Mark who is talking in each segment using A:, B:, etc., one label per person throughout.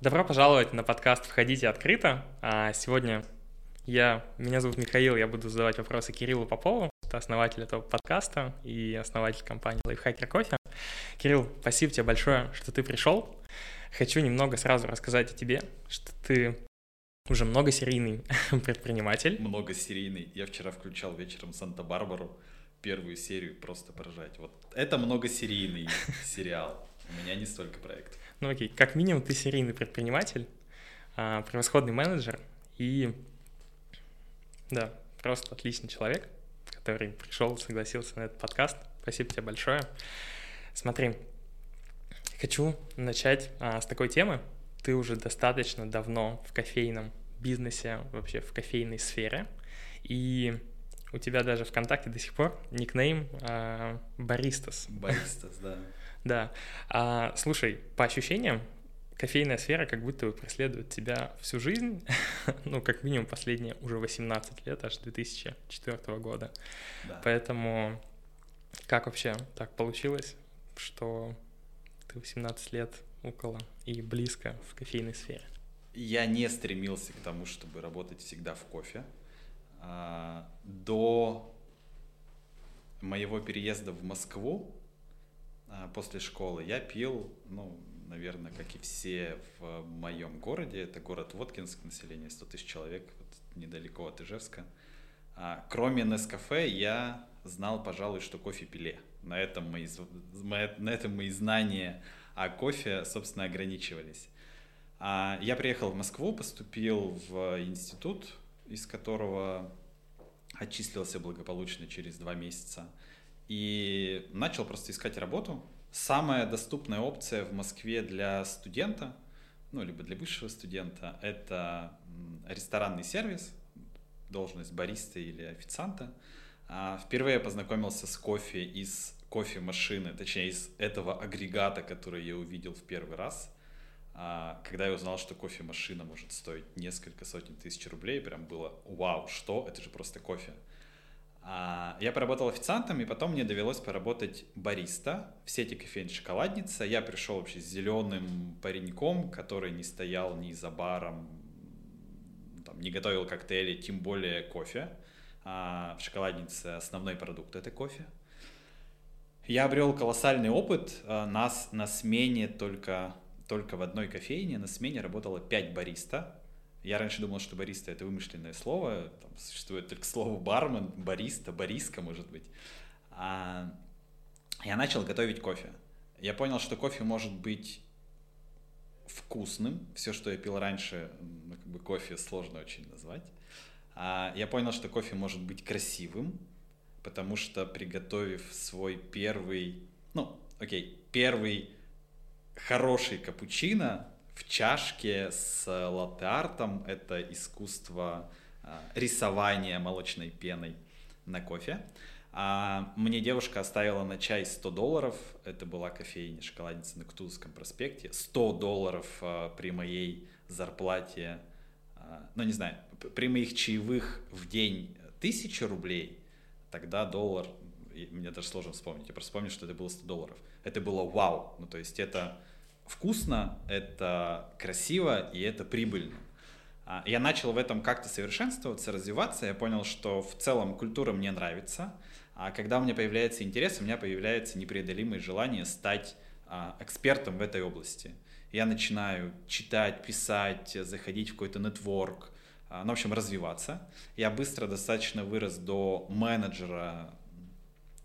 A: Добро пожаловать на подкаст «Входите открыто». А сегодня я, меня зовут Михаил, я буду задавать вопросы Кириллу Попову, это основатель этого подкаста и основатель компании Lifehacker Кофе. Кирилл, спасибо тебе большое, что ты пришел. Хочу немного сразу рассказать о тебе, что ты уже многосерийный предприниматель.
B: Многосерийный. Я вчера включал вечером Санта-Барбару первую серию, просто поражать. Вот это многосерийный сериал. У меня не столько проектов.
A: Ну окей, как минимум ты серийный предприниматель, а, превосходный менеджер и, да, просто отличный человек, который пришел, согласился на этот подкаст. Спасибо тебе большое. Смотри, хочу начать а, с такой темы. Ты уже достаточно давно в кофейном бизнесе, вообще в кофейной сфере, и у тебя даже ВКонтакте до сих пор никнейм а, Баристас.
B: Баристас, да.
A: Да. А, слушай, по ощущениям, кофейная сфера как будто бы преследует тебя всю жизнь, ну, как минимум последние уже 18 лет, аж 2004 года. Да. Поэтому как вообще так получилось, что ты 18 лет около и близко в кофейной сфере?
B: Я не стремился к тому, чтобы работать всегда в кофе. А, до моего переезда в Москву после школы я пил, ну, наверное, как и все в моем городе. Это город Воткинск, население 100 тысяч человек, вот недалеко от Ижевска. А, кроме Нескафе я знал, пожалуй, что кофе пиле. На этом мои, на этом мои знания о кофе, собственно, ограничивались. А, я приехал в Москву, поступил в институт, из которого отчислился благополучно через два месяца – и начал просто искать работу. Самая доступная опция в Москве для студента, ну, либо для высшего студента, это ресторанный сервис, должность бариста или официанта. А, впервые я познакомился с кофе из кофемашины, точнее, из этого агрегата, который я увидел в первый раз. А, когда я узнал, что кофемашина может стоить несколько сотен тысяч рублей, прям было вау, что? Это же просто кофе. А, я поработал официантом, и потом мне довелось поработать бариста в сети кофейн «Шоколадница». Я пришел вообще с зеленым пареньком, который не стоял ни за баром, там, не готовил коктейли, тем более кофе. А в «Шоколаднице» основной продукт — это кофе. Я обрел колоссальный опыт. А, нас на смене только, только в одной кофейне, на смене работало 5 бариста, я раньше думал, что бариста это вымышленное слово, там существует только слово бармен, бариста, бариска, может быть. А я начал готовить кофе. Я понял, что кофе может быть вкусным. Все, что я пил раньше, ну, как бы кофе сложно очень назвать. А я понял, что кофе может быть красивым, потому что приготовив свой первый, ну, окей, первый хороший капучино, в чашке с латте-артом. Это искусство а, рисования молочной пеной на кофе. А мне девушка оставила на чай 100 долларов. Это была кофейня шоколадница на Кутузовском проспекте. 100 долларов а, при моей зарплате, ну не знаю, при моих чаевых в день 1000 рублей, тогда доллар, мне даже сложно вспомнить, я просто помню, что это было 100 долларов. Это было вау, ну то есть это вкусно, это красиво и это прибыльно. А, я начал в этом как-то совершенствоваться, развиваться. Я понял, что в целом культура мне нравится. А когда у меня появляется интерес, у меня появляется непреодолимое желание стать а, экспертом в этой области. Я начинаю читать, писать, заходить в какой-то нетворк, ну, в общем, развиваться. Я быстро достаточно вырос до менеджера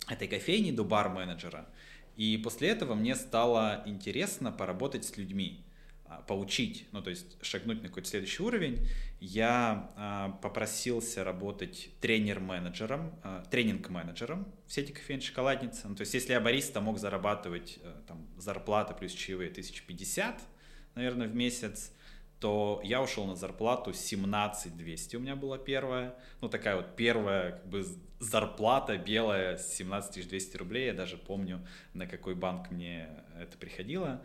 B: этой кофейни, до бар-менеджера. И после этого мне стало интересно поработать с людьми, а, поучить, ну то есть шагнуть на какой-то следующий уровень. Я а, попросился работать тренер-менеджером, а, тренинг-менеджером в сети кофеин «Шоколадница». Ну, то есть если я бариста мог зарабатывать э, там, зарплата плюс чаевые 1050, наверное, в месяц, то я ушел на зарплату 17 200 у меня была первая. Ну, такая вот первая как бы зарплата белая 17 200 рублей. Я даже помню, на какой банк мне это приходило.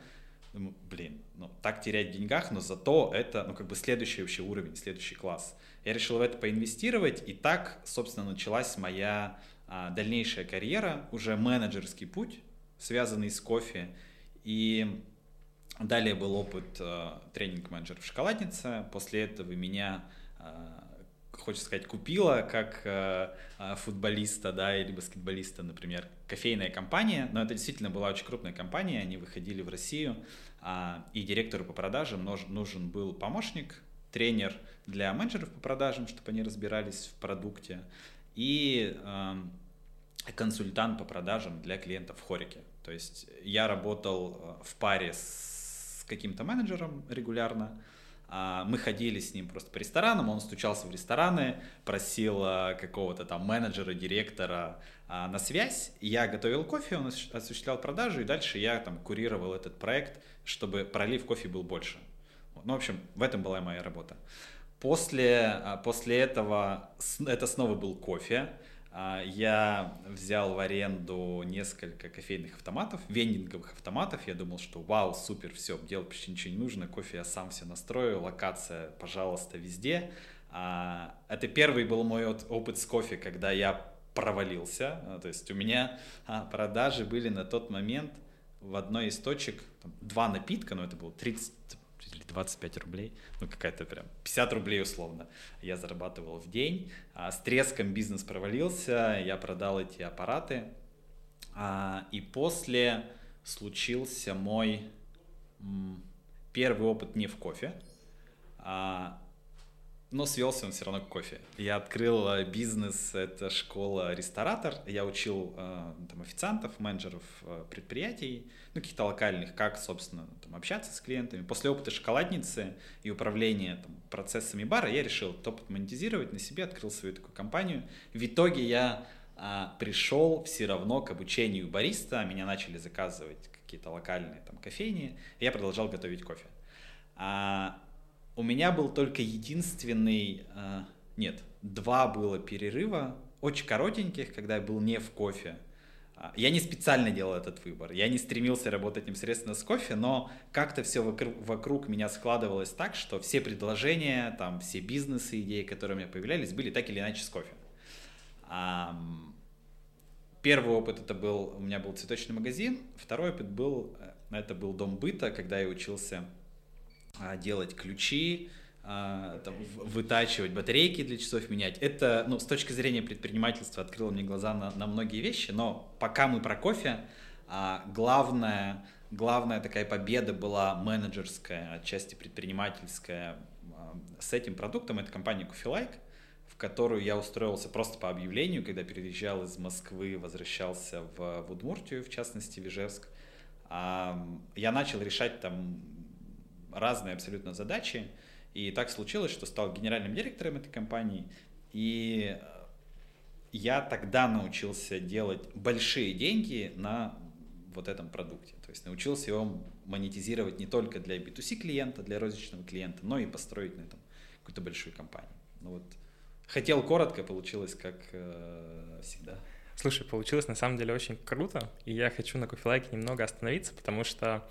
B: Думаю, блин, ну так терять в деньгах, но зато это, ну как бы следующий вообще уровень, следующий класс. Я решил в это поинвестировать, и так, собственно, началась моя а, дальнейшая карьера, уже менеджерский путь, связанный с кофе. И Далее был опыт э, тренинг-менеджера в шоколаднице. После этого меня, э, хочется сказать, купила как э, э, футболиста, да, или баскетболиста, например, кофейная компания. Но это действительно была очень крупная компания. Они выходили в Россию, э, и директору по продажам нужен был помощник, тренер для менеджеров по продажам, чтобы они разбирались в продукте, и э, консультант по продажам для клиентов в Хорике. То есть я работал э, в паре с каким-то менеджером регулярно. А, мы ходили с ним просто по ресторанам, он стучался в рестораны, просил а, какого-то там менеджера, директора а, на связь. Я готовил кофе, он осуществлял продажу, и дальше я там курировал этот проект, чтобы пролив кофе был больше. Ну, в общем, в этом была моя работа. После, после этого это снова был кофе. А, я взял в аренду несколько кофейных автоматов, вендинговых автоматов. Я думал, что вау, супер, все, делать почти ничего не нужно, кофе я сам все настрою, локация, пожалуйста, везде. А, это первый был мой опыт с кофе, когда я провалился. А, то есть у меня продажи были на тот момент в одной из точек два напитка, но это было 30 25 рублей, ну какая-то прям 50 рублей условно я зарабатывал в день. А, с треском бизнес провалился, я продал эти аппараты. А, и после случился мой первый опыт не в кофе, а но свелся он все равно к кофе. Я открыл э, бизнес, это школа-ресторатор. Я учил э, там, официантов, менеджеров э, предприятий, ну, каких-то локальных, как, собственно, там, общаться с клиентами. После опыта шоколадницы и управления там, процессами бара я решил этот опыт монетизировать на себе, открыл свою такую компанию. В итоге я а, пришел все равно к обучению бариста, меня начали заказывать какие-то локальные там кофейни, и я продолжал готовить кофе. А, у меня был только единственный, э, нет, два было перерыва, очень коротеньких, когда я был не в кофе. А, я не специально делал этот выбор, я не стремился работать непосредственно с кофе, но как-то все вокруг, вокруг меня складывалось так, что все предложения, там, все бизнесы, идеи, которые у меня появлялись, были так или иначе с кофе. Первый опыт это был, у меня был цветочный магазин, второй опыт был, э, это был дом быта, когда я учился делать ключи, а, там, вытачивать батарейки для часов менять. Это, ну, с точки зрения предпринимательства открыло мне глаза на, на многие вещи, но пока мы про кофе, а, главная, главная такая победа была менеджерская, отчасти предпринимательская с этим продуктом, это компания CoffeeLike, в которую я устроился просто по объявлению, когда переезжал из Москвы, возвращался в, в Удмуртию, в частности, в Ижевск. Я начал решать там разные абсолютно задачи. И так случилось, что стал генеральным директором этой компании. И я тогда научился делать большие деньги на вот этом продукте. То есть научился его монетизировать не только для B2C клиента, для розничного клиента, но и построить на этом какую-то большую компанию. Ну вот, хотел коротко, получилось как э, всегда.
A: Слушай, получилось на самом деле очень круто, и я хочу на кофелайке немного остановиться, потому что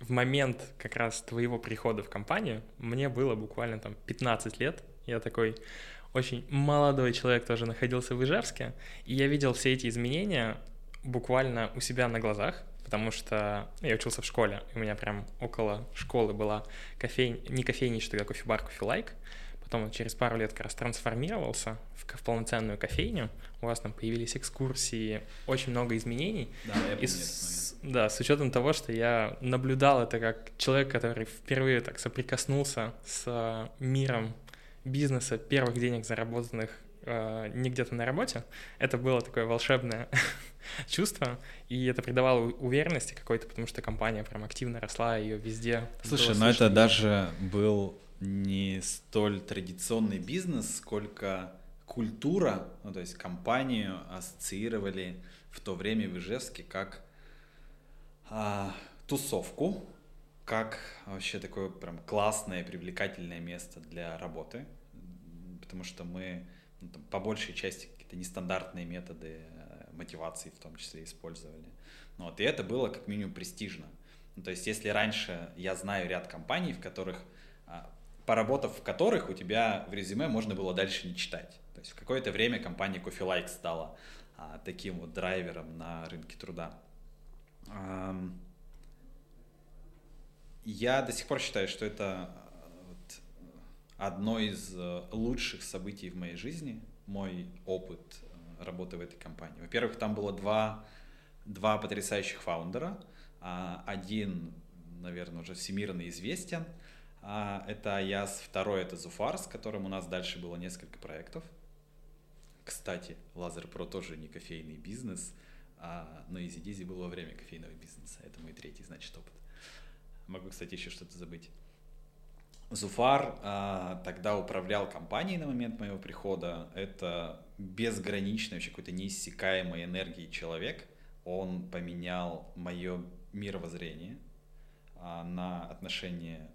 A: в момент как раз твоего прихода в компанию мне было буквально там 15 лет. Я такой очень молодой человек тоже находился в Ижевске, и я видел все эти изменения буквально у себя на глазах, потому что я учился в школе, у меня прям около школы была кофейня, не кофейничная, тогда кофе-бар, кофе-лайк, потом он через пару лет как раз трансформировался в, в полноценную кофейню, у вас там появились экскурсии, очень много изменений.
B: Да, я помню
A: и с, да, с учетом того, что я наблюдал это как человек, который впервые так соприкоснулся с миром бизнеса, первых денег, заработанных э, не где-то на работе, это было такое волшебное чувство, и это придавало уверенности какой-то, потому что компания прям активно росла, ее везде.
B: Слушай, но это даже был не столь традиционный бизнес, сколько культура, ну, то есть компанию ассоциировали в то время в Ижевске как а, тусовку, как вообще такое прям классное, привлекательное место для работы, потому что мы ну, там, по большей части какие-то нестандартные методы э, мотивации в том числе использовали. Ну, вот, и это было как минимум престижно. Ну, то есть если раньше я знаю ряд компаний, в которых поработав в которых у тебя в резюме можно было дальше не читать. То есть в какое-то время компания Coffee Like стала а, таким вот драйвером на рынке труда. я до сих пор считаю, что это вот одно из лучших событий в моей жизни, мой опыт работы в этой компании. Во-первых, там было два, два потрясающих фаундера. А, один, наверное, уже всемирно известен. А, это Аяс, второй это Зуфар, с которым у нас дальше было несколько проектов. Кстати, Лазер Про тоже не кофейный бизнес, а, но Easy Dizzy был во время кофейного бизнеса. Это мой третий, значит, опыт. Могу, кстати, еще что-то забыть. Зуфар а, тогда управлял компанией на момент моего прихода. Это безграничный, вообще какой-то неиссякаемой энергии человек. Он поменял мое мировоззрение а, на отношение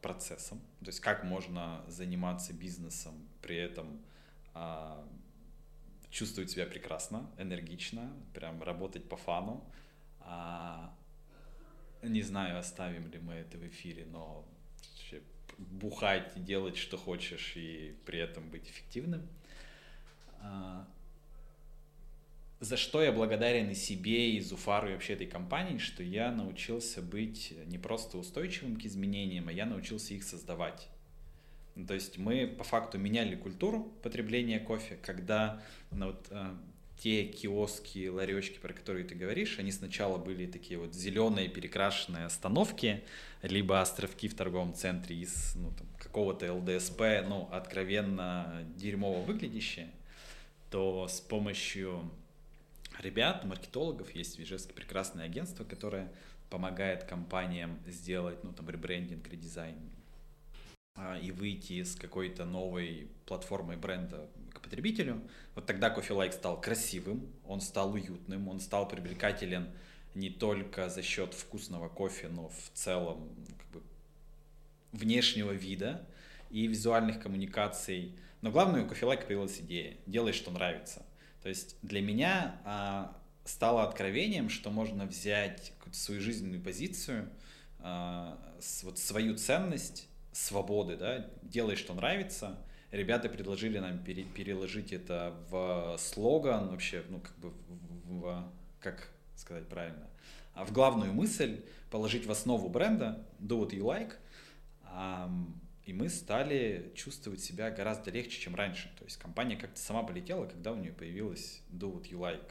B: к процессам. То есть как можно заниматься бизнесом, при этом а, чувствовать себя прекрасно, энергично, прям работать по фану. А, не знаю, оставим ли мы это в эфире, но бухать, делать, что хочешь, и при этом быть эффективным. А, за что я благодарен и себе, и Зуфару, и вообще этой компании, что я научился быть не просто устойчивым к изменениям, а я научился их создавать. То есть мы по факту меняли культуру потребления кофе, когда ну, вот, а, те киоски, ларечки, про которые ты говоришь, они сначала были такие вот зеленые перекрашенные остановки, либо островки в торговом центре из ну, там, какого-то ЛДСП, ну, откровенно дерьмово выглядящие, то с помощью ребят, маркетологов, есть в Ижевске прекрасное агентство, которое помогает компаниям сделать, ну, там, ребрендинг, редизайн, а, и выйти с какой-то новой платформой бренда к потребителю. Вот тогда Coffee Like стал красивым, он стал уютным, он стал привлекателен не только за счет вкусного кофе, но в целом как бы, внешнего вида и визуальных коммуникаций. Но главное, у Coffee Like появилась идея «делай, что нравится». То есть для меня а, стало откровением, что можно взять свою жизненную позицию, а, с, вот свою ценность свободы, да, делай, что нравится. Ребята предложили нам пере, переложить это в слоган, вообще, ну, как бы, в, в, как сказать правильно, а в главную мысль, положить в основу бренда do what you like, и мы стали чувствовать себя гораздо легче, чем раньше. То есть компания как-то сама полетела, когда у нее появилась do what you like.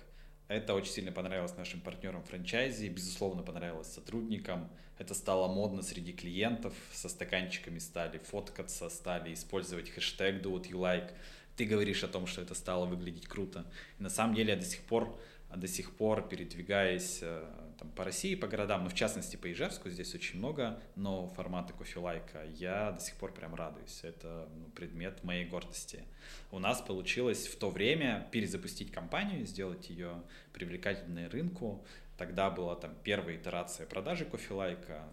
B: Это очень сильно понравилось нашим партнерам франчайзи, безусловно, понравилось сотрудникам. Это стало модно среди клиентов, со стаканчиками стали фоткаться, стали использовать хэштег do what you like. Ты говоришь о том, что это стало выглядеть круто. И на самом деле я до сих пор, до сих пор передвигаясь э, там, по России, по городам, ну, в частности, по Ижевску, здесь очень много но формата кофе-лайка. Я до сих пор прям радуюсь. Это ну, предмет моей гордости. У нас получилось в то время перезапустить компанию, сделать ее привлекательной рынку. Тогда была там первая итерация продажи кофе-лайка.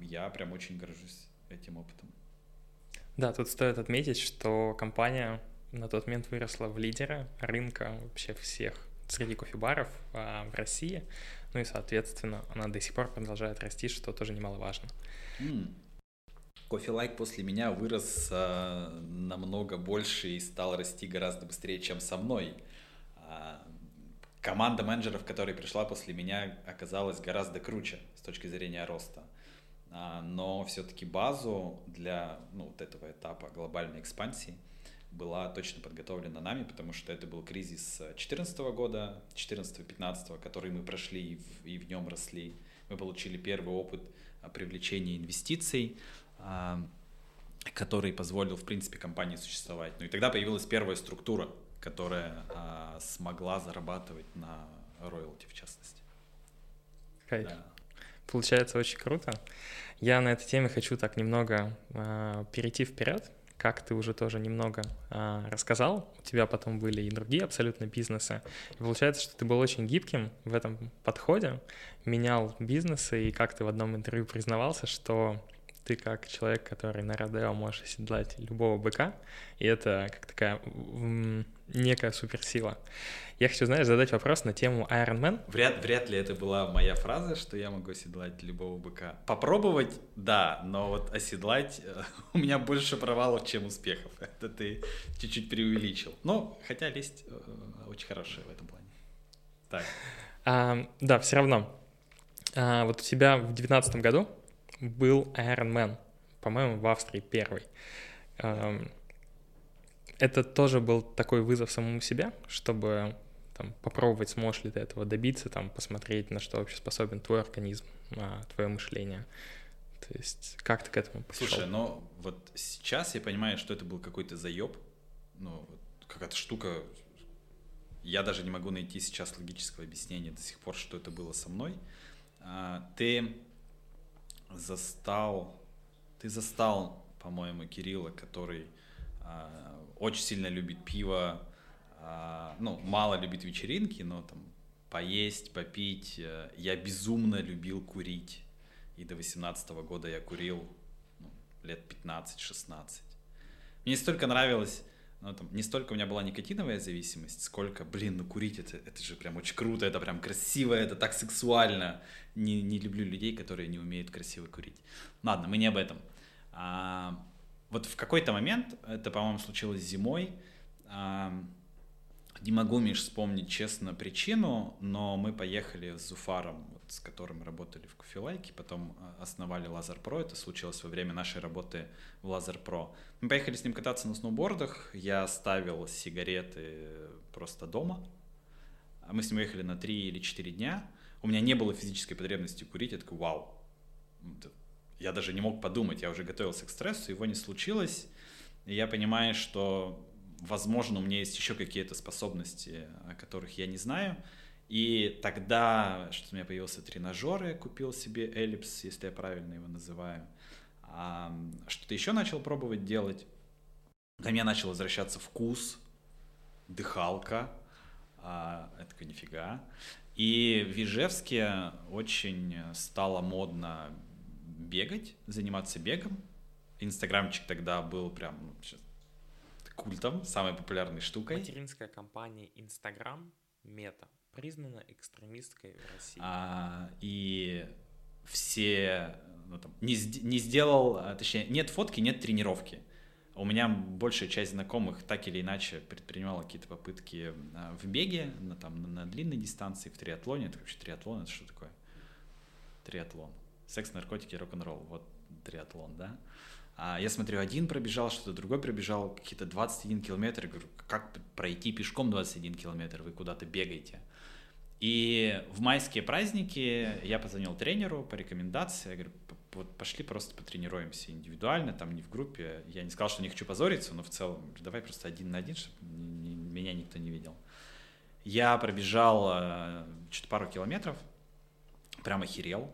B: Я прям очень горжусь этим опытом.
A: Да, тут стоит отметить, что компания на тот момент выросла в лидера рынка вообще всех среди кофебаров а, в России. Ну и, соответственно, она до сих пор продолжает расти, что тоже немаловажно.
B: Mm. Кофе Лайк после меня вырос а, намного больше и стал расти гораздо быстрее, чем со мной. А, команда менеджеров, которая пришла после меня, оказалась гораздо круче с точки зрения роста. А, но все-таки базу для ну, вот этого этапа глобальной экспансии – была точно подготовлена нами, потому что это был кризис 2014 года, 2014-2015, который мы прошли и в, и в нем росли. Мы получили первый опыт а, привлечения инвестиций, а, который позволил, в принципе, компании существовать. Ну и тогда появилась первая структура, которая а, смогла зарабатывать на роялти, в частности.
A: Кайф. Да. Получается очень круто. Я на этой теме хочу так немного э, перейти вперед, как ты уже тоже немного а, рассказал, у тебя потом были и другие абсолютно бизнесы. И получается, что ты был очень гибким в этом подходе, менял бизнесы, и как ты в одном интервью признавался, что ты как человек, который на Родео можешь оседлать любого быка, и это как такая некая суперсила. Я хочу, знаешь, задать вопрос на тему Iron Man.
B: Вряд, вряд ли это была моя фраза, что я могу оседлать любого быка. Попробовать, да, но вот оседлать э, у меня больше провалов, чем успехов. Это ты чуть-чуть преувеличил. Но, хотя лесть э, очень хорошая в этом плане.
A: Так. А, да, все равно. А, вот у тебя в девятнадцатом году был Ironman, по-моему, в Австрии первый. Эм, это тоже был такой вызов самому себе, чтобы там, попробовать, сможешь ли ты этого добиться, там, посмотреть, на что вообще способен твой организм, твое мышление. То есть как ты к этому
B: пришел? Слушай, но вот сейчас я понимаю, что это был какой-то заеб, ну, какая-то штука, я даже не могу найти сейчас логического объяснения до сих пор, что это было со мной. А, ты застал, ты застал, по-моему, Кирилла, который а, очень сильно любит пиво, а, ну, мало любит вечеринки, но там поесть, попить. Э, я безумно любил курить. И до 18 года я курил ну, лет 15-16. Мне столько нравилось ну, там, не столько у меня была никотиновая зависимость, сколько, блин, ну курить это, это же прям очень круто, это прям красиво, это так сексуально. Не, не люблю людей, которые не умеют красиво курить. Ладно, мы не об этом. А, вот в какой-то момент, это, по-моему, случилось зимой, а, не могу, Миш, вспомнить честно причину, но мы поехали с Зуфаром, с которым работали в Coffee Like, потом а, основали Laser Pro. Это случилось во время нашей работы в Laser Pro. Мы поехали с ним кататься на сноубордах. Я оставил сигареты просто дома. А мы с ним ехали на 3 или 4 дня. У меня не было физической потребности курить. Я такой, вау. Я даже не мог подумать. Я уже готовился к стрессу, его не случилось. И я понимаю, что возможно, у меня есть еще какие-то способности, о которых я не знаю. И тогда что у меня появился тренажер, я купил себе эллипс, если я правильно его называю. А, что-то еще начал пробовать делать. Ко мне начал возвращаться вкус, дыхалка. А, это такой нифига. И в Ижевске очень стало модно бегать, заниматься бегом. Инстаграмчик тогда был прям, ну, культом, самой популярной штукой.
A: Материнская компания Instagram, Мета, признана экстремистской в России.
B: А, и все, ну, там, не, не сделал, а, точнее, нет фотки, нет тренировки. У меня большая часть знакомых так или иначе предпринимала какие-то попытки а, в беге, на, там, на длинной дистанции, в триатлоне. Это вообще триатлон, это что такое? Триатлон. Секс, наркотики, рок-н-ролл. Вот триатлон, да? А я смотрю, один пробежал, что-то другой пробежал, какие-то 21 километр. Говорю, как пройти пешком 21 километр, вы куда-то бегаете. И в майские праздники я позвонил тренеру по рекомендации, я говорю, вот пошли просто потренируемся индивидуально, там не в группе. Я не сказал, что не хочу позориться, но в целом давай просто один на один, чтобы меня никто не видел. Я пробежал э, что-то пару километров, прямо охерел,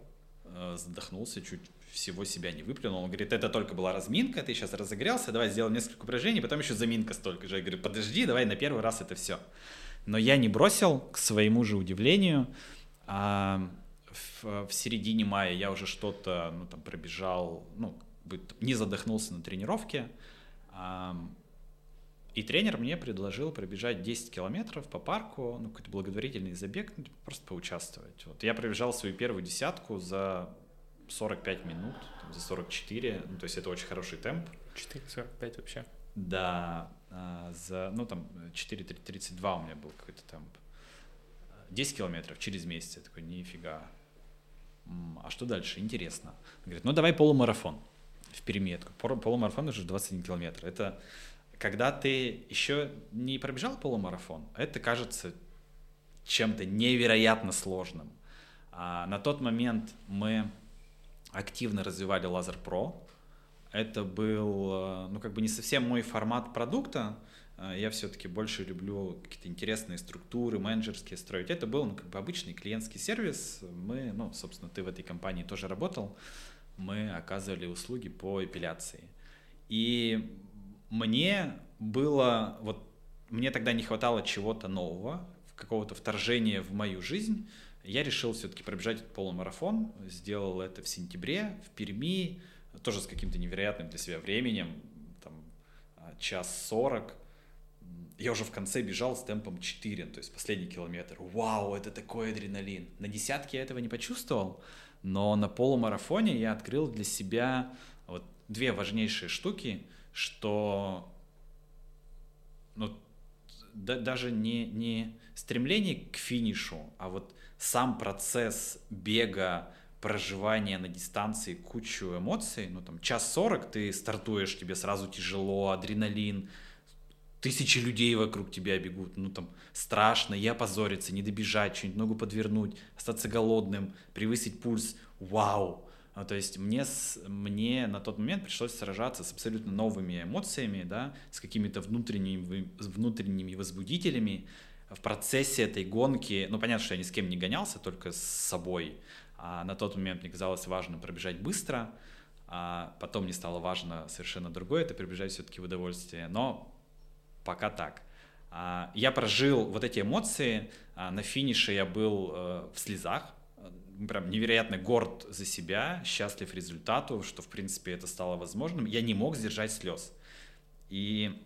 B: э, задохнулся, чуть всего себя не выплюнул. Он говорит, это только была разминка, ты сейчас разогрелся, давай сделаем несколько упражнений, потом еще заминка столько же. Я говорю, подожди, давай на первый раз это все. Но я не бросил, к своему же удивлению. А в, в середине мая я уже что-то ну, там, пробежал, ну, не задохнулся на тренировке. А, и тренер мне предложил пробежать 10 километров по парку, ну, какой-то благотворительный забег, ну, типа, просто поучаствовать. Вот я пробежал свою первую десятку за 45 минут, там, за 44, ну, то есть это очень хороший темп.
A: 4.45 вообще.
B: Да, а, за, ну там 4.32 у меня был какой-то темп. 10 километров через месяц, я такой, нифига. А что дальше? Интересно. Он говорит, ну давай полумарафон в Перми. Я такой, полумарафон уже 21 километр. Это когда ты еще не пробежал полумарафон, это кажется чем-то невероятно сложным. А на тот момент мы активно развивали Laser Pro. Это был, э, ну, как бы не совсем мой формат продукта. Э, я все-таки больше люблю какие-то интересные структуры, менеджерские строить. Это был, ну, как бы обычный клиентский сервис. Мы, ну, собственно, ты в этой компании тоже работал. Мы оказывали услуги по эпиляции. И мне было, вот, мне тогда не хватало чего-то нового, какого-то вторжения в мою жизнь, я решил все-таки пробежать этот полумарафон, сделал это в сентябре в Перми, тоже с каким-то невероятным для себя временем, там, а, час сорок. Я уже в конце бежал с темпом 4, то есть последний километр. Вау, это такой адреналин. На десятке я этого не почувствовал, но на полумарафоне я открыл для себя вот две важнейшие штуки, что ну, да, даже не, не стремление к финишу, а вот сам процесс бега проживания на дистанции кучу эмоций, ну там час сорок ты стартуешь, тебе сразу тяжело, адреналин, тысячи людей вокруг тебя бегут, ну там страшно, и опозориться, не добежать, что-нибудь ногу подвернуть, остаться голодным, превысить пульс, вау. Ну, то есть мне, мне на тот момент пришлось сражаться с абсолютно новыми эмоциями, да, с какими-то внутренними, внутренними возбудителями. В процессе этой гонки, ну понятно, что я ни с кем не гонялся, только с собой. А на тот момент мне казалось важно пробежать быстро, а потом мне стало важно совершенно другое, это прибежать все-таки в удовольствие. Но пока так. А, я прожил вот эти эмоции, а, на финише я был э, в слезах, прям невероятно горд за себя, счастлив результату, что, в принципе, это стало возможным. Я не мог сдержать слез. И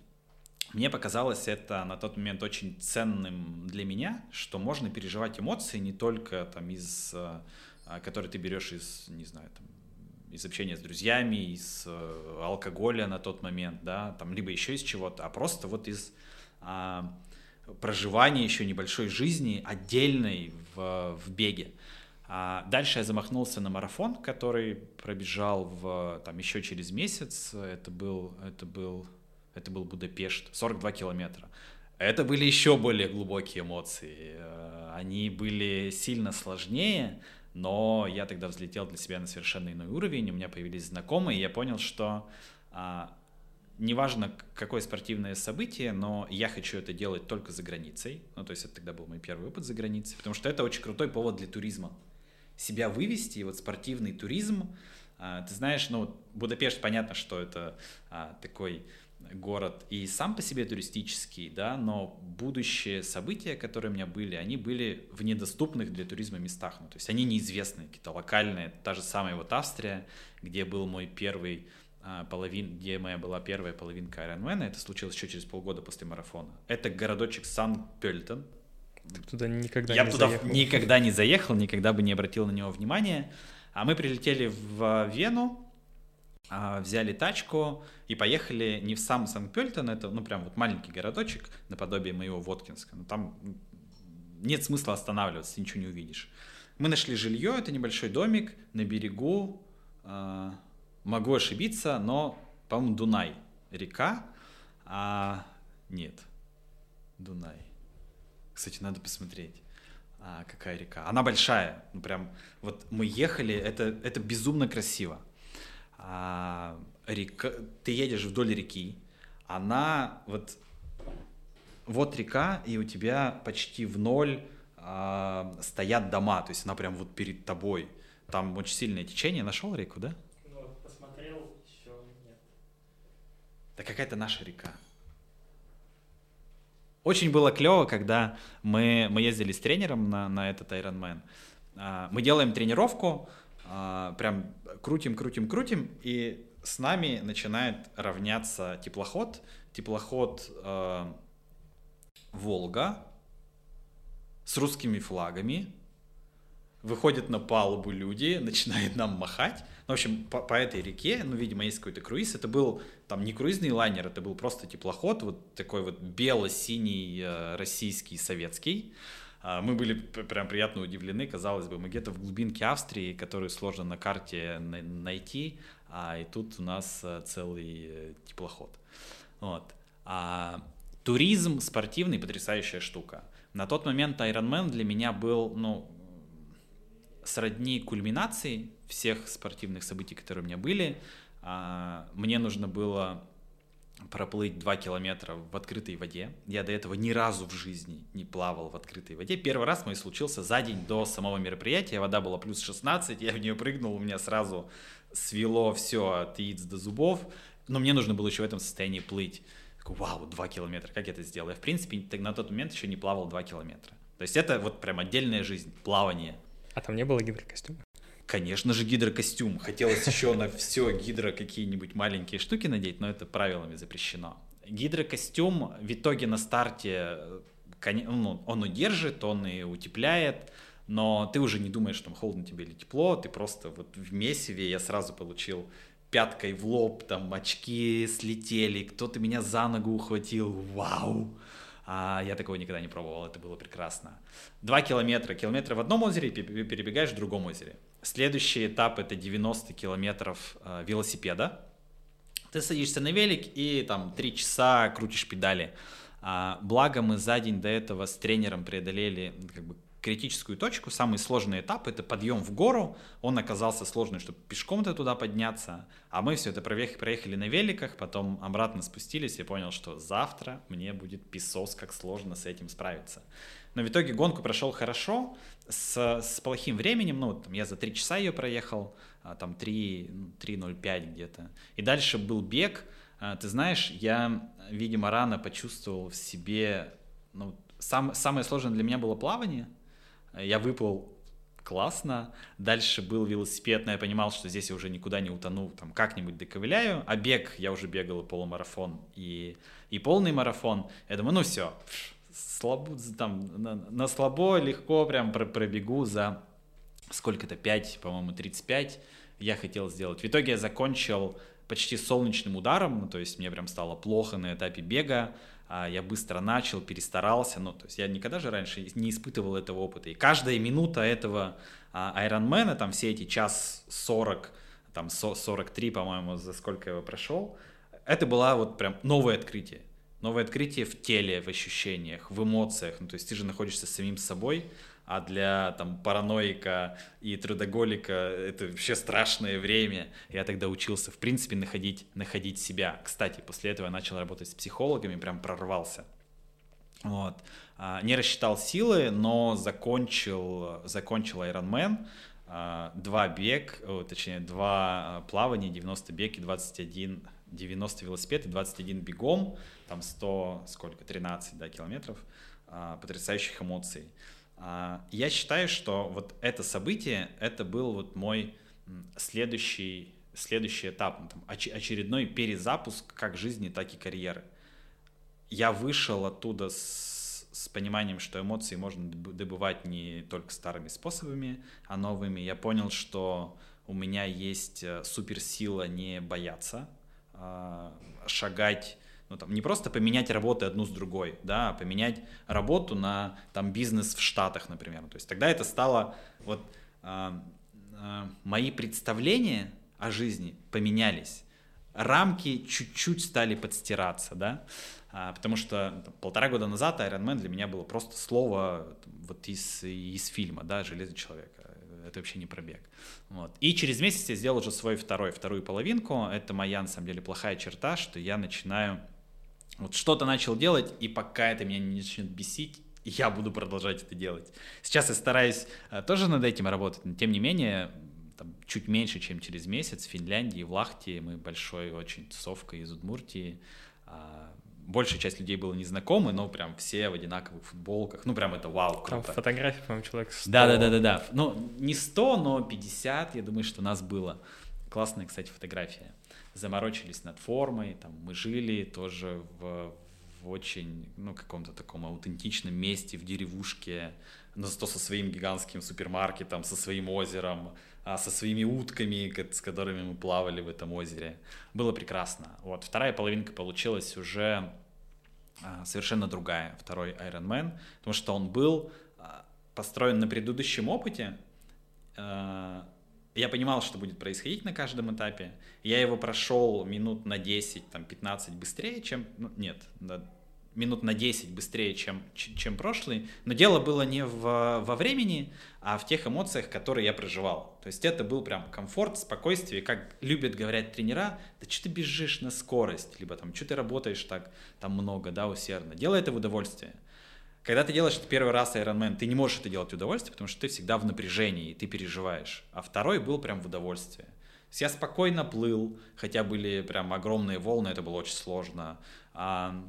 B: мне показалось это на тот момент очень ценным для меня, что можно переживать эмоции не только там из, э, которые ты берешь из, не знаю, там, из общения с друзьями, из э, алкоголя на тот момент, да, там, либо еще из чего-то, а просто вот из а, проживания еще небольшой жизни отдельной в, в беге. А дальше я замахнулся на марафон, который пробежал в, там, еще через месяц. Это был, это был, это был Будапешт, 42 километра. Это были еще более глубокие эмоции. Э, они были сильно сложнее, но я тогда взлетел для себя на совершенно иной уровень, у меня появились знакомые, и я понял, что а, неважно, какое спортивное событие, но я хочу это делать только за границей. Ну, то есть это тогда был мой первый опыт за границей, потому что это очень крутой повод для туризма. Себя вывести, вот спортивный туризм. А, ты знаешь, ну, Будапешт, понятно, что это а, такой город и сам по себе туристический, да, но будущие события, которые у меня были, они были в недоступных для туризма местах, ну, то есть они неизвестные, какие-то локальные, та же самая вот Австрия, где был мой первый а, половин, где моя была первая половинка Ironman, это случилось еще через полгода после марафона. Это городочек Сан-Пельтон.
A: Ты туда никогда
B: Я
A: не
B: туда
A: заехал.
B: никогда не заехал, никогда бы не обратил на него внимания. А мы прилетели в Вену, взяли тачку и поехали не в сам Санкт-Пельтон, это, ну, прям вот маленький городочек, наподобие моего Воткинска, но там нет смысла останавливаться, ничего не увидишь. Мы нашли жилье, это небольшой домик на берегу, э, могу ошибиться, но, по-моему, Дунай, река, а нет, Дунай. Кстати, надо посмотреть а, какая река. Она большая, ну прям, вот мы ехали, это, это безумно красиво а, река, ты едешь вдоль реки, она вот вот река, и у тебя почти в ноль а, стоят дома, то есть она прям вот перед тобой. Там очень сильное течение. Нашел реку, да?
A: Ну, посмотрел, еще нет.
B: Да какая-то наша река. Очень было клево, когда мы, мы ездили с тренером на, на этот Ironman. А, мы делаем тренировку, прям крутим, крутим, крутим, и с нами начинает равняться теплоход, теплоход э, Волга с русскими флагами, выходят на палубу люди, начинают нам махать. Ну, в общем, по, по этой реке, ну, видимо, есть какой-то круиз. Это был там не круизный лайнер, это был просто теплоход, вот такой вот бело-синий э, российский советский. А, мы были прям приятно удивлены, казалось бы, мы где-то в глубинке Австрии, которую сложно на карте найти, а и тут у нас э, целый э, теплоход. Вот. А, туризм спортивный потрясающая штука. На тот момент Ironman для меня был, ну, сродни кульминации всех спортивных событий, которые у меня были. А, мне нужно было проплыть 2 километра в открытой воде. Я до этого ни разу в жизни не плавал в открытой воде. Первый раз мой случился за день до самого мероприятия. Вода была плюс 16, я в нее прыгнул, у меня сразу свело все от яиц до зубов. Но мне нужно было еще в этом состоянии плыть. Такой, вау, 2 километра, как я это сделал? Я, в принципе, на тот момент еще не плавал 2 километра. То есть это вот прям отдельная жизнь, плавание.
A: А там не было гидрокостюма?
B: Конечно же, гидрокостюм. Хотелось еще на все гидро какие-нибудь маленькие штуки надеть, но это правилами запрещено. Гидрокостюм в итоге на старте, ну, он удержит, он и утепляет, но ты уже не думаешь, что холодно тебе или тепло, ты просто вот в месиве я сразу получил пяткой в лоб, там очки слетели, кто-то меня за ногу ухватил, вау! А я такого никогда не пробовал, это было прекрасно. Два километра, километры в одном озере, перебегаешь в другом озере. Следующий этап это 90 километров э, велосипеда. Ты садишься на велик и там три часа крутишь педали. А, благо мы за день до этого с тренером преодолели как бы критическую точку, самый сложный этап — это подъем в гору, он оказался сложный, чтобы пешком-то туда подняться, а мы все это проехали, на великах, потом обратно спустились и понял, что завтра мне будет песос, как сложно с этим справиться. Но в итоге гонку прошел хорошо, с, с плохим временем, ну, там, я за 3 часа ее проехал, а, там 3, 3.05 ну, где-то. И дальше был бег. А, ты знаешь, я, видимо, рано почувствовал в себе, ну, сам, самое сложное для меня было плавание, я выплыл классно. Дальше был велосипед, но я понимал, что здесь я уже никуда не утону, там как-нибудь доковыляю. А бег, я уже бегал и полумарафон, и, и полный марафон. Я думаю, ну все, слабо, там, на, на слабо, легко прям пробегу за сколько-то, 5, по-моему, 35 я хотел сделать. В итоге я закончил почти солнечным ударом, ну, то есть мне прям стало плохо на этапе бега, я быстро начал, перестарался, ну, то есть я никогда же раньше не испытывал этого опыта. И каждая минута этого Айронмена, а, там все эти час 40, там 43, по-моему, за сколько я его прошел, это была вот прям новое открытие. Новое открытие в теле, в ощущениях, в эмоциях. Ну, то есть ты же находишься самим собой, а для там параноика и трудоголика это вообще страшное время. Я тогда учился, в принципе, находить, находить себя. Кстати, после этого я начал работать с психологами, прям прорвался. Вот. А, не рассчитал силы, но закончил, закончил Ironman, а, два бег, точнее, два плавания, 90 бег и 21, 90 велосипед и 21 бегом, там 100, сколько, 13 да, километров, а, потрясающих эмоций. А, я считаю, что вот это событие, это был вот мой следующий, следующий этап, ну, там, очередной перезапуск как жизни, так и карьеры. Я вышел оттуда с, с пониманием, что эмоции можно добывать не только старыми способами, а новыми. Я понял, что у меня есть э, суперсила не бояться, а шагать ну, там, не просто поменять работы одну с другой, да, а поменять работу на там, бизнес в Штатах, например. То есть тогда это стало, вот э, э, мои представления о жизни поменялись, рамки чуть-чуть стали подстираться, да, а, потому что там, полтора года назад Iron Man для меня было просто слово вот из, из фильма, да, «Железный человек» это вообще не пробег. Вот. И через месяц я сделал уже свой второй, вторую половинку. Это моя, на самом деле, плохая черта, что я начинаю вот что-то начал делать, и пока это меня не начнет бесить, я буду продолжать это делать. Сейчас я стараюсь э, тоже над этим работать, но тем не менее, там, чуть меньше, чем через месяц в Финляндии, в Лахте, мы большой очень тусовка из Удмуртии, а, большая часть людей было незнакомы, но прям все в одинаковых футболках. Ну, прям это вау, круто.
A: Там фотографии, по-моему, человек 100.
B: Да-да-да-да. Ну, не 100, но 50, я думаю, что нас было. Классная, кстати, фотография заморочились над формой, там мы жили тоже в, в очень, ну, каком-то таком аутентичном месте, в деревушке, но зато со своим гигантским супермаркетом, со своим озером, а, со своими утками, с которыми мы плавали в этом озере. Было прекрасно. Вот, вторая половинка получилась уже а, совершенно другая, второй Iron Man, потому что он был а, построен на предыдущем опыте, я понимал, что будет происходить на каждом этапе. Я его прошел минут на 10, там, 15 быстрее, чем... Ну, нет, да, минут на 10 быстрее, чем, чем прошлый. Но дело было не в, во времени, а в тех эмоциях, которые я проживал. То есть это был прям комфорт, спокойствие. Как любят говорять тренера, да что ты бежишь на скорость, либо там, что ты работаешь так там много, да, усердно. Делай это в удовольствие. Когда ты делаешь это первый раз Ironman, ты не можешь это делать в удовольствие, потому что ты всегда в напряжении, и ты переживаешь. А второй был прям в удовольствие. Я спокойно плыл, хотя были прям огромные волны, это было очень сложно. А,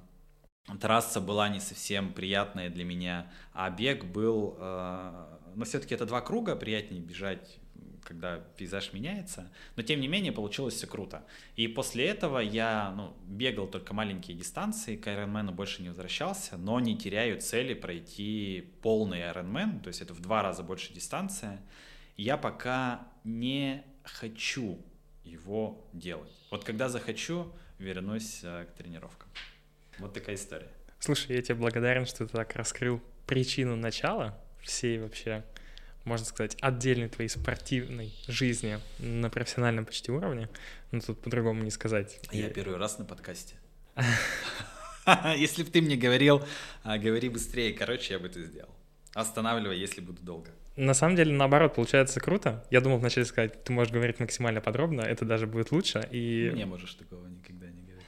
B: трасса была не совсем приятная для меня, а бег был... Э, но все-таки это два круга, приятнее бежать когда пейзаж меняется, но тем не менее получилось все круто. И после этого я ну, бегал только маленькие дистанции, к Ironman больше не возвращался, но не теряю цели пройти полный Ironman, то есть это в два раза больше дистанция. Я пока не хочу его делать. Вот когда захочу, вернусь э, к тренировкам. Вот такая история.
A: Слушай, я тебе благодарен, что ты так раскрыл причину начала всей вообще, можно сказать, отдельной твоей спортивной жизни на профессиональном почти уровне. Ну, тут по-другому не сказать.
B: Я первый раз на подкасте. Если бы ты мне говорил, а, говори быстрее, короче, я бы это сделал. Останавливай, если буду долго.
A: На самом деле, наоборот, получается круто. Я думал вначале сказать, ты можешь говорить максимально подробно, это даже будет лучше. И...
B: Не можешь такого никогда не говорить.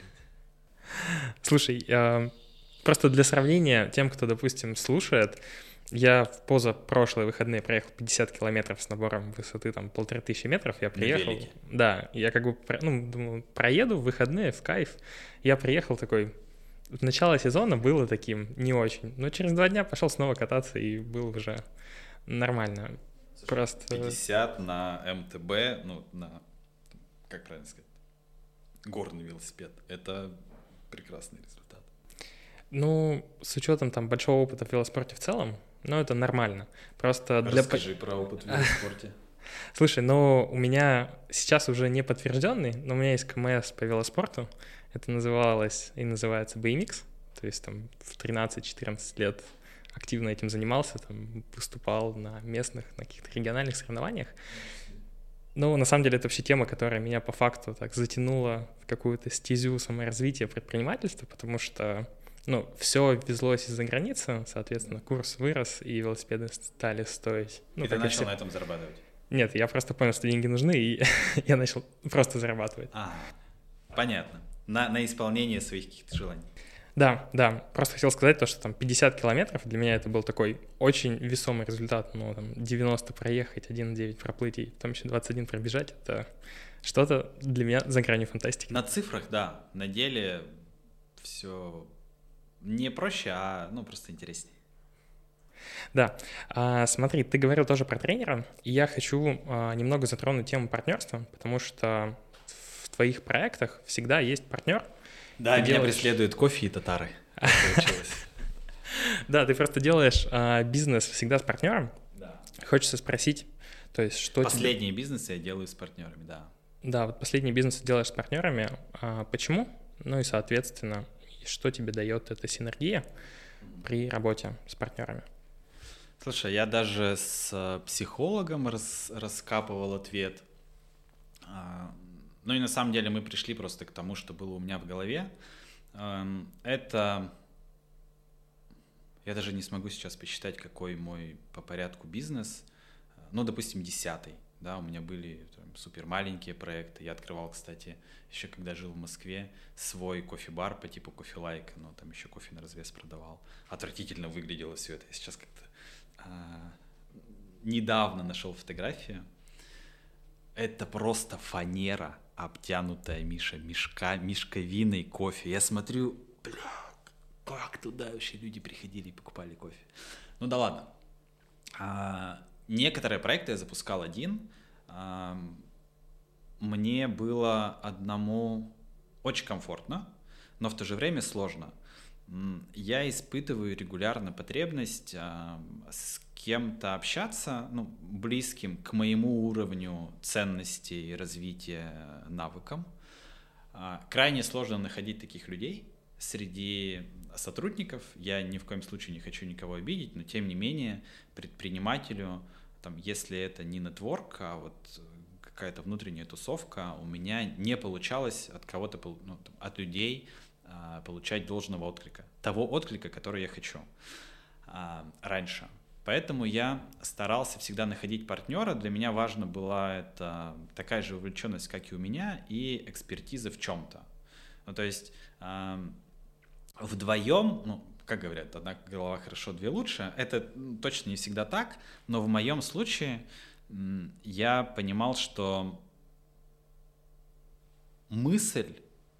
A: Слушай, просто для сравнения, тем, кто, допустим, слушает, я в позапрошлые выходные проехал 50 километров с набором высоты там полторы тысячи метров. Я приехал. Да, я как бы, ну, думаю, проеду в выходные в кайф. Я приехал такой, начало сезона было таким не очень, но через два дня пошел снова кататься и был уже нормально.
B: Слушай, Просто... 50 на МТБ, ну, на, как правильно сказать, горный велосипед. Это прекрасный результат.
A: Ну, с учетом там большого опыта в велоспорте в целом, ну, это нормально. Просто
B: для... Расскажи про опыт в велоспорте.
A: Слушай, ну, у меня сейчас уже не подтвержденный, но у меня есть КМС по велоспорту. Это называлось и называется BMX. То есть там в 13-14 лет активно этим занимался, там выступал на местных, на каких-то региональных соревнованиях. Ну, на самом деле, это вообще тема, которая меня по факту так затянула в какую-то стезю саморазвития предпринимательства, потому что, ну, все везлось из-за границы, соответственно, курс вырос, и велосипеды стали стоить. Ну,
B: и ты начал все... на этом зарабатывать?
A: Нет, я просто понял, что деньги нужны, и я начал просто зарабатывать.
B: А, понятно. На, на исполнение своих каких-то желаний.
A: Да, да. Просто хотел сказать то, что там 50 километров для меня это был такой очень весомый результат. Ну, там 90 проехать, 1,9 проплыть и потом еще 21 пробежать. Это что-то для меня за гранью фантастики.
B: На цифрах, да. На деле все не проще, а ну просто интереснее.
A: Да. А, смотри, ты говорил тоже про тренера, и я хочу а, немного затронуть тему партнерства, потому что в твоих проектах всегда есть партнер,
B: да, ты меня делаешь... преследуют кофе и татары.
A: Да, ты просто делаешь а, бизнес всегда с партнером. Да. Хочется спросить, то есть что...
B: Последние бизнесы я делаю с партнерами, да.
A: Да, вот последний бизнес ты делаешь с партнерами. А почему? Ну и, соответственно, что тебе дает эта синергия при работе с партнерами?
B: Слушай, я даже с э, психологом рас, раскапывал ответ. А, ну и на самом деле мы пришли просто к тому, что было у меня в голове. Эм, это... Я даже не смогу сейчас посчитать, какой мой по порядку бизнес. Ну, допустим, десятый. Да, у меня были там, супер маленькие проекты. Я открывал, кстати, еще когда жил в Москве, свой кофе-бар по типу кофе-лайка, но там еще кофе на развес продавал. Отвратительно выглядело все это. Я сейчас как-то а, недавно нашел фотографию. Это просто фанера обтянутая Миша мешка, мешковиной кофе. Я смотрю, бля, как туда вообще люди приходили и покупали кофе. Ну да ладно. А, некоторые проекты я запускал один. Мне было одному очень комфортно, но в то же время сложно. Я испытываю регулярно потребность с кем-то общаться, ну, близким к моему уровню ценности и развития навыкам. А, крайне сложно находить таких людей среди сотрудников. Я ни в коем случае не хочу никого обидеть, но тем не менее предпринимателю, там, если это не нетворк, а вот какая-то внутренняя тусовка, у меня не получалось от кого-то, ну, от людей а, получать должного отклика, того отклика, который я хочу а, раньше. Поэтому я старался всегда находить партнера. Для меня важно была это такая же увлеченность, как и у меня, и экспертиза в чем-то. Ну, то есть э, вдвоем, ну, как говорят, одна голова хорошо, две лучше. Это точно не всегда так, но в моем случае я понимал, что мысль,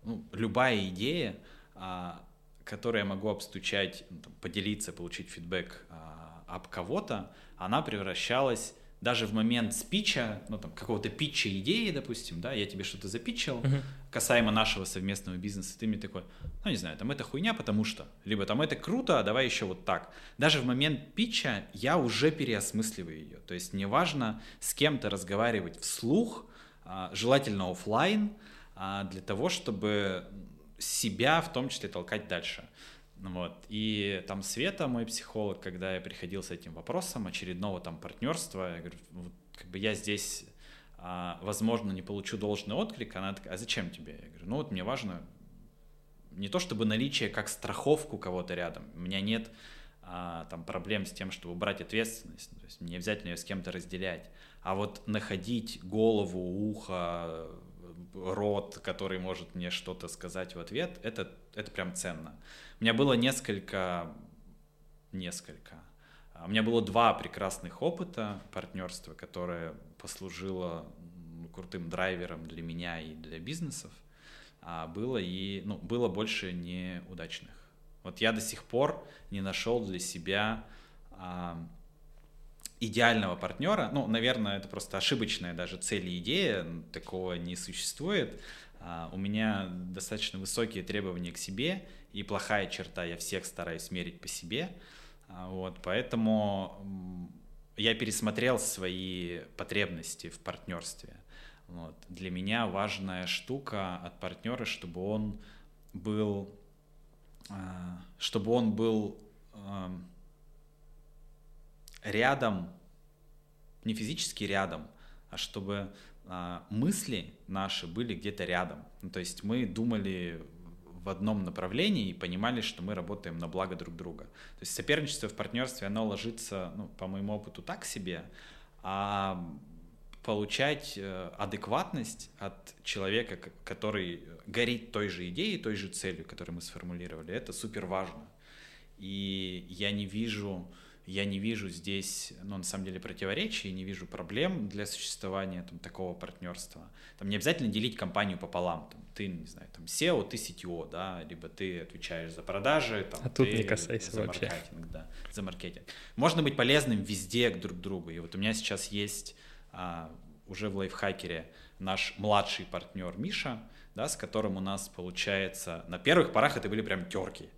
B: ну, любая идея, а, которую я могу обстучать, ну, поделиться, получить фидбэк а, об кого-то, она превращалась даже в момент спича, ну там какого-то питча идеи, допустим, да, я тебе что-то запитчил uh-huh. Касаемо нашего совместного бизнеса, ты мне такой, ну не знаю, там это хуйня, потому что, либо там это круто, а давай еще вот так. Даже в момент питча я уже переосмысливаю ее, то есть неважно с кем-то разговаривать вслух, а, желательно офлайн, а, для того, чтобы себя в том числе толкать дальше. Вот. И там Света, мой психолог, когда я приходил с этим вопросом очередного там партнерства, я говорю, вот, как бы я здесь, возможно, не получу должный отклик, она такая, а зачем тебе? Я говорю, ну вот мне важно не то чтобы наличие как страховку кого-то рядом, у меня нет а, там проблем с тем, чтобы брать ответственность, то есть не обязательно ее с кем-то разделять, а вот находить голову, ухо, рот, который может мне что-то сказать в ответ, это, это прям ценно. У меня было несколько, несколько, а, у меня было два прекрасных опыта партнерства, которое послужило крутым драйвером для меня и для бизнесов, а было и, ну, было больше неудачных. Вот я до сих пор не нашел для себя а, идеального партнера. Ну, наверное, это просто ошибочная даже цель и идея, такого не существует. А, у меня достаточно высокие требования к себе, и плохая черта, я всех стараюсь мерить по себе. Вот, поэтому я пересмотрел свои потребности в партнерстве. Вот. Для меня важная штука от партнера, чтобы он был, а, чтобы он был рядом, не физически рядом, а чтобы а, мысли наши были где-то рядом. Ну, то есть мы думали в одном направлении и понимали, что мы работаем на благо друг друга. То есть соперничество в партнерстве, оно ложится, ну, по моему опыту, так себе, а получать э, адекватность от человека, который горит той же идеей, той же целью, которую мы сформулировали, это супер важно. И я не вижу я не вижу здесь, ну, на самом деле, противоречий, не вижу проблем для существования там, такого партнерства. Там не обязательно делить компанию пополам. Там, ты, не знаю, там SEO, ты CTO, да, либо ты отвечаешь за продажи, там,
A: а тут не касайся
B: за
A: вообще.
B: маркетинг, да, за маркетинг. Можно быть полезным везде к друг другу. И вот у меня сейчас есть а, уже в лайфхакере наш младший партнер Миша, да, с которым у нас получается, на первых порах это были прям терки.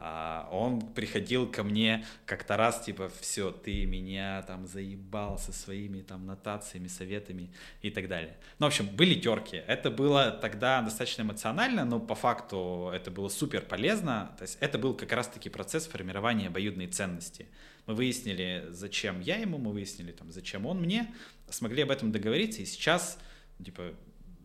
B: А он приходил ко мне как-то раз, типа, все, ты меня там заебал со своими там нотациями, советами и так далее. Ну, в общем, были терки. Это было тогда достаточно эмоционально, но по факту это было супер полезно. То есть это был как раз-таки процесс формирования обоюдной ценности. Мы выяснили, зачем я ему, мы выяснили, там, зачем он мне, смогли об этом договориться, и сейчас, типа,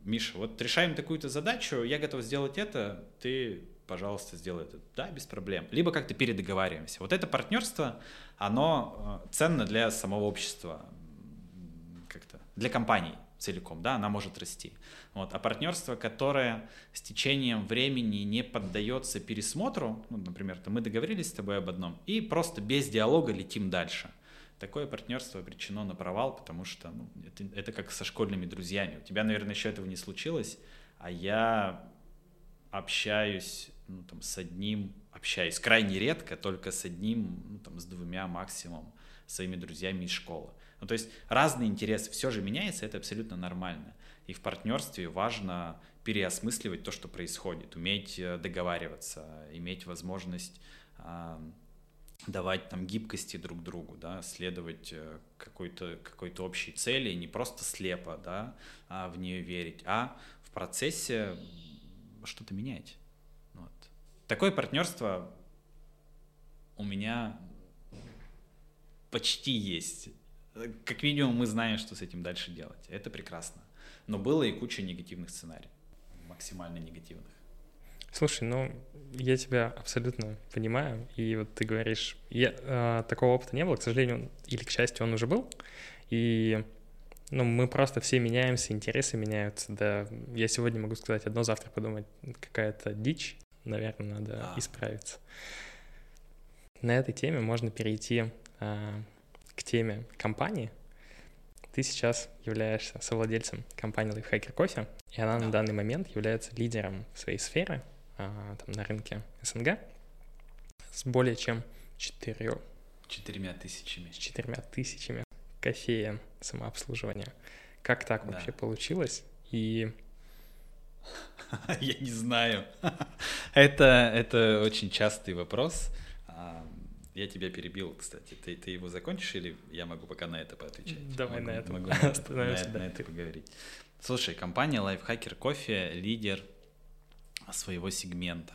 B: Миша, вот решаем такую-то задачу, я готов сделать это, ты пожалуйста, сделай это. Да, без проблем. Либо как-то передоговариваемся. Вот это партнерство, оно э, ценно для самого общества, как-то для компаний целиком, да, она может расти. Вот. А партнерство, которое с течением времени не поддается пересмотру, ну, например, то мы договорились с тобой об одном, и просто без диалога летим дальше. Такое партнерство обречено на провал, потому что ну, это, это как со школьными друзьями. У тебя, наверное, еще этого не случилось, а я общаюсь ну, там, с одним, общаюсь крайне редко, только с одним, ну, там, с двумя максимум своими друзьями из школы. Ну, то есть разные интересы, все же меняется, это абсолютно нормально. И в партнерстве важно переосмысливать то, что происходит, уметь э, договариваться, иметь возможность э, давать там гибкости друг другу, да, следовать э, какой-то какой общей цели, не просто слепо, да, а в нее верить, а в процессе что-то менять. Такое партнерство у меня почти есть. Как минимум мы знаем, что с этим дальше делать. Это прекрасно. Но было и куча негативных сценариев, максимально негативных.
A: Слушай, ну я тебя абсолютно понимаю, и вот ты говоришь, я, э, такого опыта не было, к сожалению, или к счастью, он уже был, и ну, мы просто все меняемся, интересы меняются, да. Я сегодня могу сказать одно, завтра подумать, какая-то дичь, наверное, надо а. исправиться. На этой теме можно перейти а, к теме компании. Ты сейчас являешься совладельцем компании Lifehacker Coffee, и она да. на данный момент является лидером своей сферы а, там, на рынке СНГ с более чем четырьмя
B: четырьмя тысячами.
A: С четырьмя тысячами кофеен самообслуживания. Как так да. вообще получилось? И
B: я не знаю. это, это очень частый вопрос. А, я тебя перебил, кстати. Ты, ты его закончишь или я могу пока на это поотвечать?
A: Давай
B: могу,
A: на это.
B: Могу на, на, на, на это поговорить. Слушай, компания Lifehacker Coffee лидер своего сегмента.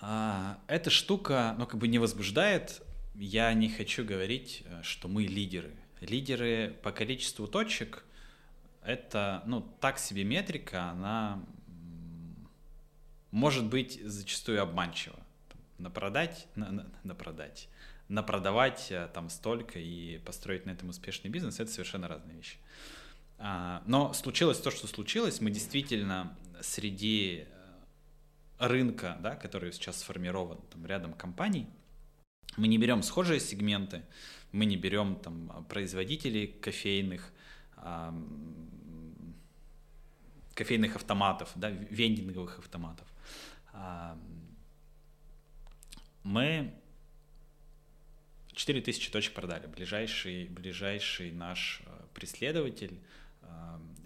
B: А, эта штука, ну, как бы не возбуждает. Я не хочу говорить, э, что мы лидеры. Лидеры по количеству точек — это, ну, так себе метрика, она может быть зачастую обманчива. Напродать, на, на, напродать, напродавать э, там столько и построить на этом успешный бизнес — это совершенно разные вещи. А, но случилось то, что случилось. Мы действительно среди рынка, да, который сейчас сформирован там, рядом компаний, мы не берем схожие сегменты, мы не берем там производителей кофейных, кофейных автоматов, да, вендинговых автоматов. мы 4000 точек продали. Ближайший, ближайший наш э, преследователь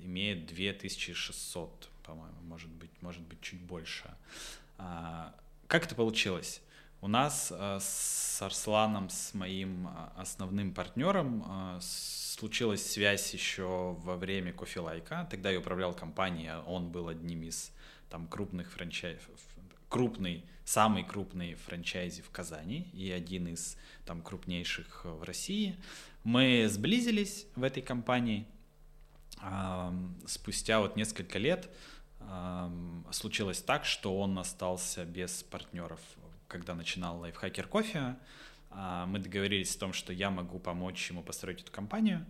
B: имеет 2600 по-моему, может быть, может быть чуть больше. А, как это получилось? У нас а, с Арсланом, с моим а, основным партнером, случилась связь еще во время кофе-лайка. Тогда я управлял компанией, он был одним из там крупных франчайзов, крупный, самый крупный франчайзи в Казани и один из там крупнейших в России. Мы сблизились в этой компании. Спустя вот несколько лет случилось так, что он остался без партнеров, когда начинал лайфхакер кофе. А, мы договорились о том, что я могу помочь ему построить эту компанию.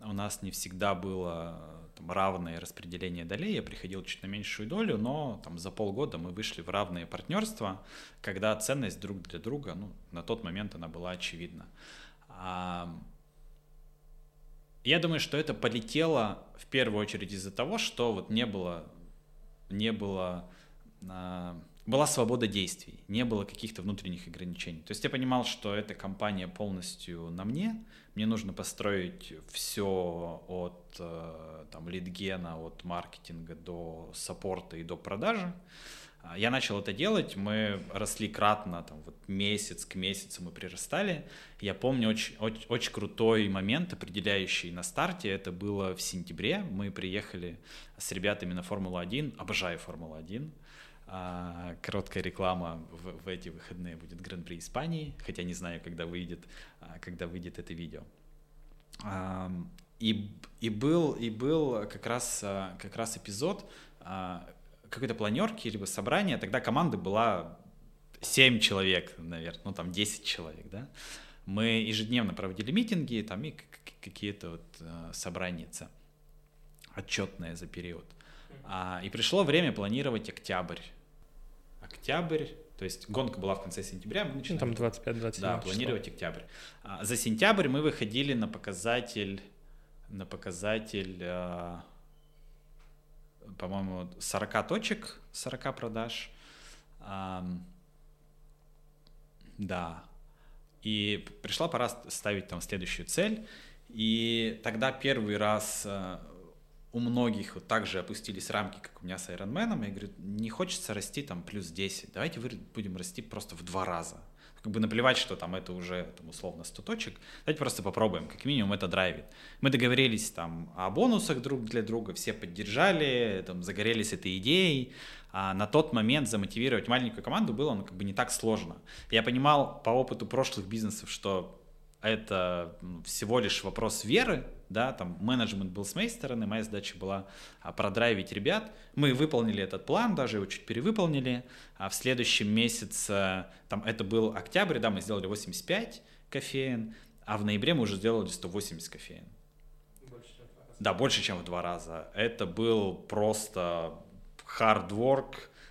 B: У нас не всегда было там, равное распределение долей, я приходил чуть на меньшую долю, но там, за полгода мы вышли в равные партнерства, когда ценность друг для друга, ну, на тот момент она была очевидна. Я думаю, что это полетело в первую очередь из-за того, что вот не было не было а, была свобода действий, не было каких-то внутренних ограничений. То есть я понимал, что эта компания полностью на мне, мне нужно построить все от э, там, лидгена, от маркетинга до саппорта и до продажи. А, я начал это делать, мы росли кратно, там, вот месяц к месяцу мы прирастали. Я помню очень, очень, очень крутой момент, определяющий на старте, это было в сентябре. Мы приехали с ребятами на Формулу-1, обожаю Формулу-1. А, короткая реклама в, в эти выходные будет Гран-при Испании, хотя не знаю, когда выйдет, а, когда выйдет это видео. А, и, и, был, и был как раз, а, как раз эпизод, какой-то планерки, либо собрания, тогда команда была 7 человек, наверное, ну там 10 человек, да. Мы ежедневно проводили митинги, там и какие-то вот собрания отчетные за период. И пришло время планировать октябрь. Октябрь, то есть гонка была в конце сентября, мы
A: начинали. Ну, там 25-27
B: Да, планировать число. октябрь. А, за сентябрь мы выходили на показатель, на показатель а, по-моему, 40 точек, 40 продаж. Да. И пришла пора ставить там следующую цель. И тогда первый раз э, у многих вот так же опустились рамки, как у меня с Iron Man. Я говорю, не хочется расти там плюс 10. Давайте будем расти просто в два раза как бы наплевать, что там это уже там, условно 100 точек, давайте просто попробуем, как минимум это драйвит. Мы договорились там о бонусах друг для друга, все поддержали, там загорелись этой идеей, а на тот момент замотивировать маленькую команду было ну, как бы не так сложно. Я понимал по опыту прошлых бизнесов, что это всего лишь вопрос веры, да, там менеджмент был с моей стороны, моя задача была а, продрайвить ребят. Мы выполнили этот план, даже его чуть перевыполнили. А в следующем месяце, там это был октябрь, да, мы сделали 85 кофеин, а в ноябре мы уже сделали 180 кофеин. Больше, чем в два раза. Да, больше, чем в два раза. Это был просто а,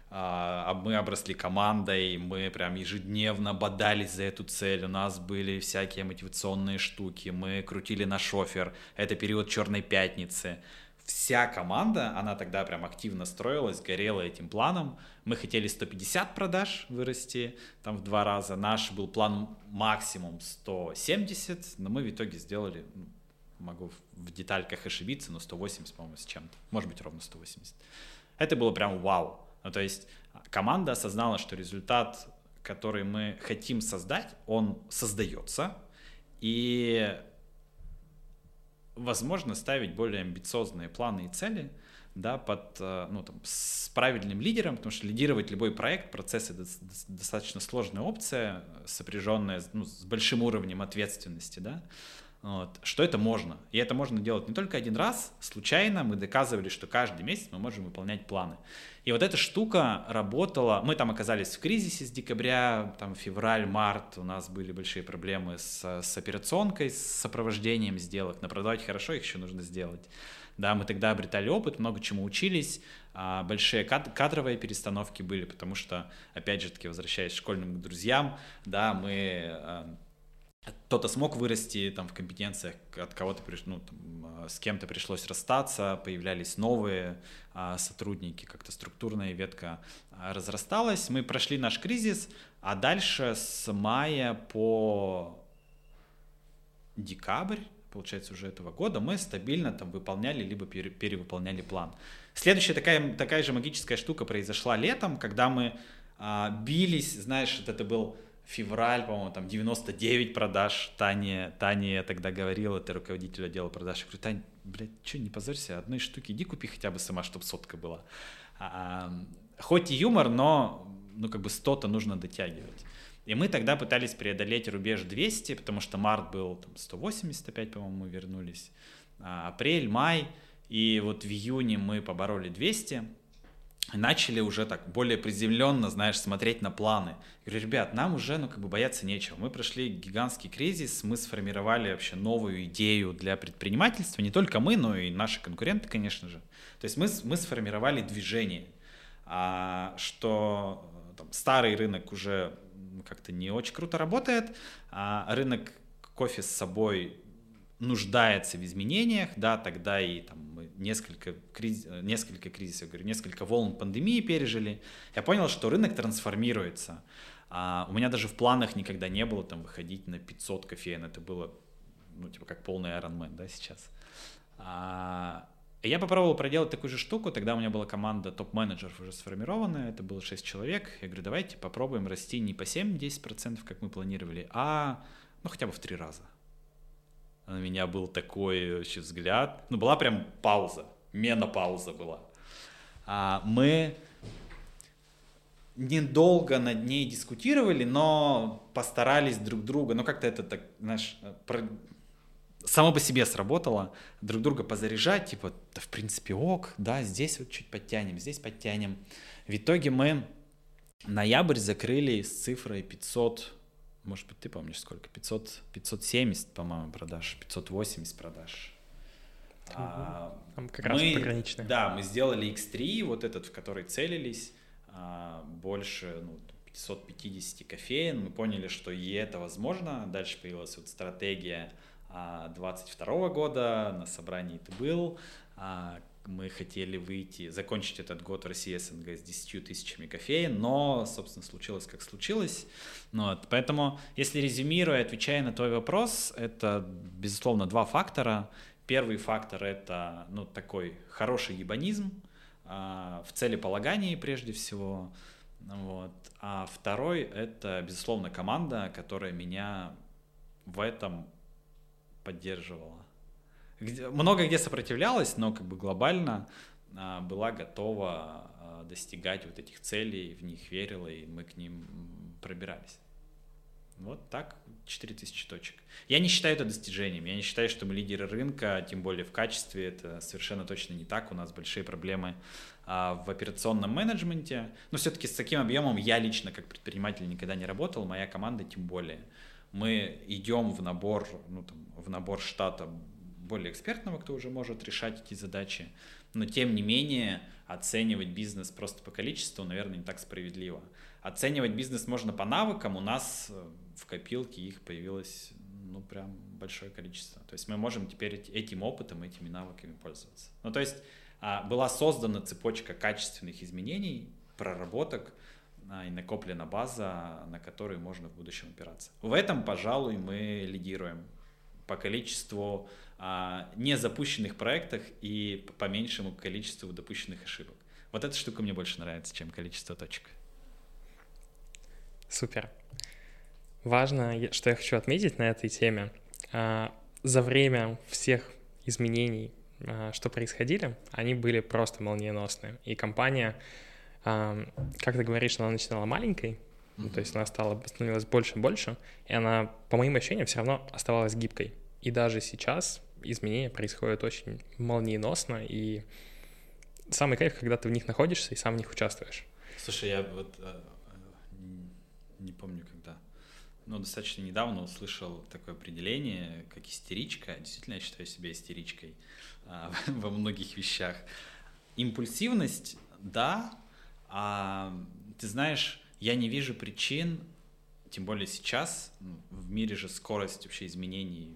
B: мы обросли командой, мы прям ежедневно бодались за эту цель, у нас были всякие мотивационные штуки, мы крутили на шофер, это период Черной Пятницы. Вся команда, она тогда прям активно строилась, горела этим планом. Мы хотели 150 продаж вырасти, там в два раза. Наш был план максимум 170, но мы в итоге сделали, ну, могу в детальках ошибиться, но 180, по-моему, с чем-то. Может быть, ровно 180. Это было прям вау ну, то есть команда осознала, что результат, который мы хотим создать, он создается, и возможно ставить более амбициозные планы и цели, да, под, э, ну, там, с правильным лидером, потому что лидировать любой проект, процесс — это достаточно сложная опция, сопряженная ну, с большим уровнем ответственности, да, вот, что это можно. И это можно делать не только один раз, случайно мы доказывали, что каждый месяц мы можем выполнять планы. И вот эта штука работала, мы там оказались в кризисе с декабря, там февраль, март, у нас были большие проблемы с, с операционкой, с сопровождением сделок, но продавать хорошо их еще нужно сделать. Да, мы тогда обретали опыт, много чему учились, а большие кад- кадровые перестановки были, потому что, опять же таки, возвращаясь к школьным друзьям, да, мы а, кто-то смог вырасти там в компетенциях, от кого-то ну, там, а, с кем-то пришлось расстаться, появлялись новые а, сотрудники, как-то структурная ветка а, разрасталась. Мы прошли наш кризис, а дальше с мая по декабрь, получается, уже этого года мы стабильно там выполняли либо пере, перевыполняли план. Следующая такая, такая же магическая штука произошла летом, когда мы а, бились, знаешь, это был февраль, по-моему, там 99 продаж. Таня, Таня я тогда говорила, ты руководитель отдела продаж. Я говорю, Тань, блядь, что, не позорься, одной штуки иди купи хотя бы сама, чтобы сотка была. А, хоть и юмор, но ну как бы 100-то нужно дотягивать. И мы тогда пытались преодолеть рубеж 200, потому что март был там, 185, по-моему, мы вернулись. А, апрель, май, и вот в июне мы побороли 200, начали уже так более приземленно, знаешь, смотреть на планы. Я говорю, ребят, нам уже, ну, как бы бояться нечего. Мы прошли гигантский кризис, мы сформировали вообще новую идею для предпринимательства, не только мы, но и наши конкуренты, конечно же. То есть мы, мы сформировали движение, а, что там, старый рынок уже как-то не очень круто работает, а рынок кофе с собой нуждается в изменениях, да, тогда и там несколько, криз, несколько кризисов, говорю, несколько волн пандемии пережили, я понял, что рынок трансформируется. А, у меня даже в планах никогда не было там выходить на 500 кофеин, это было, ну, типа, как полный Ironman, да, сейчас. А, я попробовал проделать такую же штуку, тогда у меня была команда топ-менеджеров уже сформированная, это было 6 человек, я говорю, давайте попробуем расти не по 7-10%, как мы планировали, а, ну, хотя бы в три раза на меня был такой вообще взгляд. Ну, была прям пауза, менопауза была. А, мы недолго над ней дискутировали, но постарались друг друга, ну как-то это так, знаешь, про... само по себе сработало, друг друга позаряжать, типа, да в принципе ок, да, здесь вот чуть подтянем, здесь подтянем. В итоге мы ноябрь закрыли с цифрой 500 может быть, ты помнишь сколько? 500, 570, по-моему, продаж, 580 продаж.
A: А, Там как раз
B: мы,
A: пограничные.
B: Да, мы сделали X3, вот этот, в который целились, а, больше ну, 550 кофеин. Мы поняли, что и это возможно. Дальше появилась вот стратегия 22 а, года, на собрании ты был, а, мы хотели выйти, закончить этот год в России СНГ с 10 тысячами кофеин, но, собственно, случилось как случилось. Вот, поэтому, если резюмируя, отвечая на твой вопрос, это, безусловно, два фактора. Первый фактор — это, ну, такой хороший ебанизм а, в целеполагании, прежде всего. Вот. А второй — это, безусловно, команда, которая меня в этом поддерживала много где сопротивлялась, но как бы глобально а, была готова а, достигать вот этих целей, в них верила, и мы к ним пробирались. Вот так 4000 точек. Я не считаю это достижением. Я не считаю, что мы лидеры рынка, тем более в качестве. Это совершенно точно не так. У нас большие проблемы а, в операционном менеджменте. Но все-таки с таким объемом я лично как предприниматель никогда не работал, моя команда тем более. Мы идем в набор, ну, там, в набор штата более экспертного, кто уже может решать эти задачи. Но тем не менее оценивать бизнес просто по количеству, наверное, не так справедливо. Оценивать бизнес можно по навыкам. У нас э, в копилке их появилось ну прям большое количество. То есть мы можем теперь этим опытом, этими навыками пользоваться. Ну то есть а, была создана цепочка качественных изменений, проработок, а, и накоплена база, на которую можно в будущем опираться. В этом, пожалуй, мы лидируем по количеству а, не запущенных проектах и по меньшему количеству допущенных ошибок. Вот эта штука мне больше нравится, чем количество точек.
A: Супер. Важно, что я хочу отметить на этой теме. А, за время всех изменений а, что происходили, они были просто молниеносные. И компания, а, как ты говоришь, она начинала маленькой, ну, то есть она стала, становилась больше и больше, и она, по моим ощущениям, все равно оставалась гибкой. И даже сейчас изменения происходят очень молниеносно, и самый кайф, когда ты в них находишься и сам в них участвуешь.
B: Слушай, я вот э, не помню когда, но достаточно недавно услышал такое определение, как истеричка. Действительно, я считаю себя истеричкой а, во многих вещах. Импульсивность, да, а ты знаешь, я не вижу причин, тем более сейчас, ну, в мире же скорость вообще изменений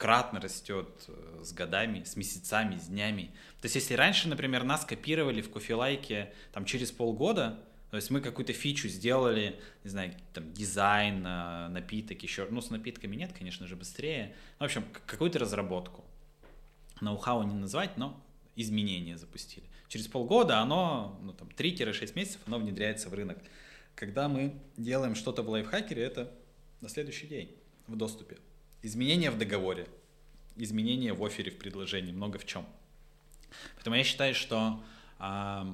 B: кратно растет э, с годами, с месяцами, с днями. То есть если раньше, например, нас копировали в кофелайке там через полгода, то есть мы какую-то фичу сделали, не знаю, там дизайн, э, напиток еще, ну с напитками нет, конечно же, быстрее. В общем, какую-то разработку. Ноу-хау не назвать, но изменения запустили. Через полгода оно, ну там 3-6 месяцев оно внедряется в рынок. Когда мы делаем что-то в лайфхакере, это на следующий день в доступе. Изменения в договоре, изменения в офере, в предложении, много в чем. Поэтому я считаю, что э,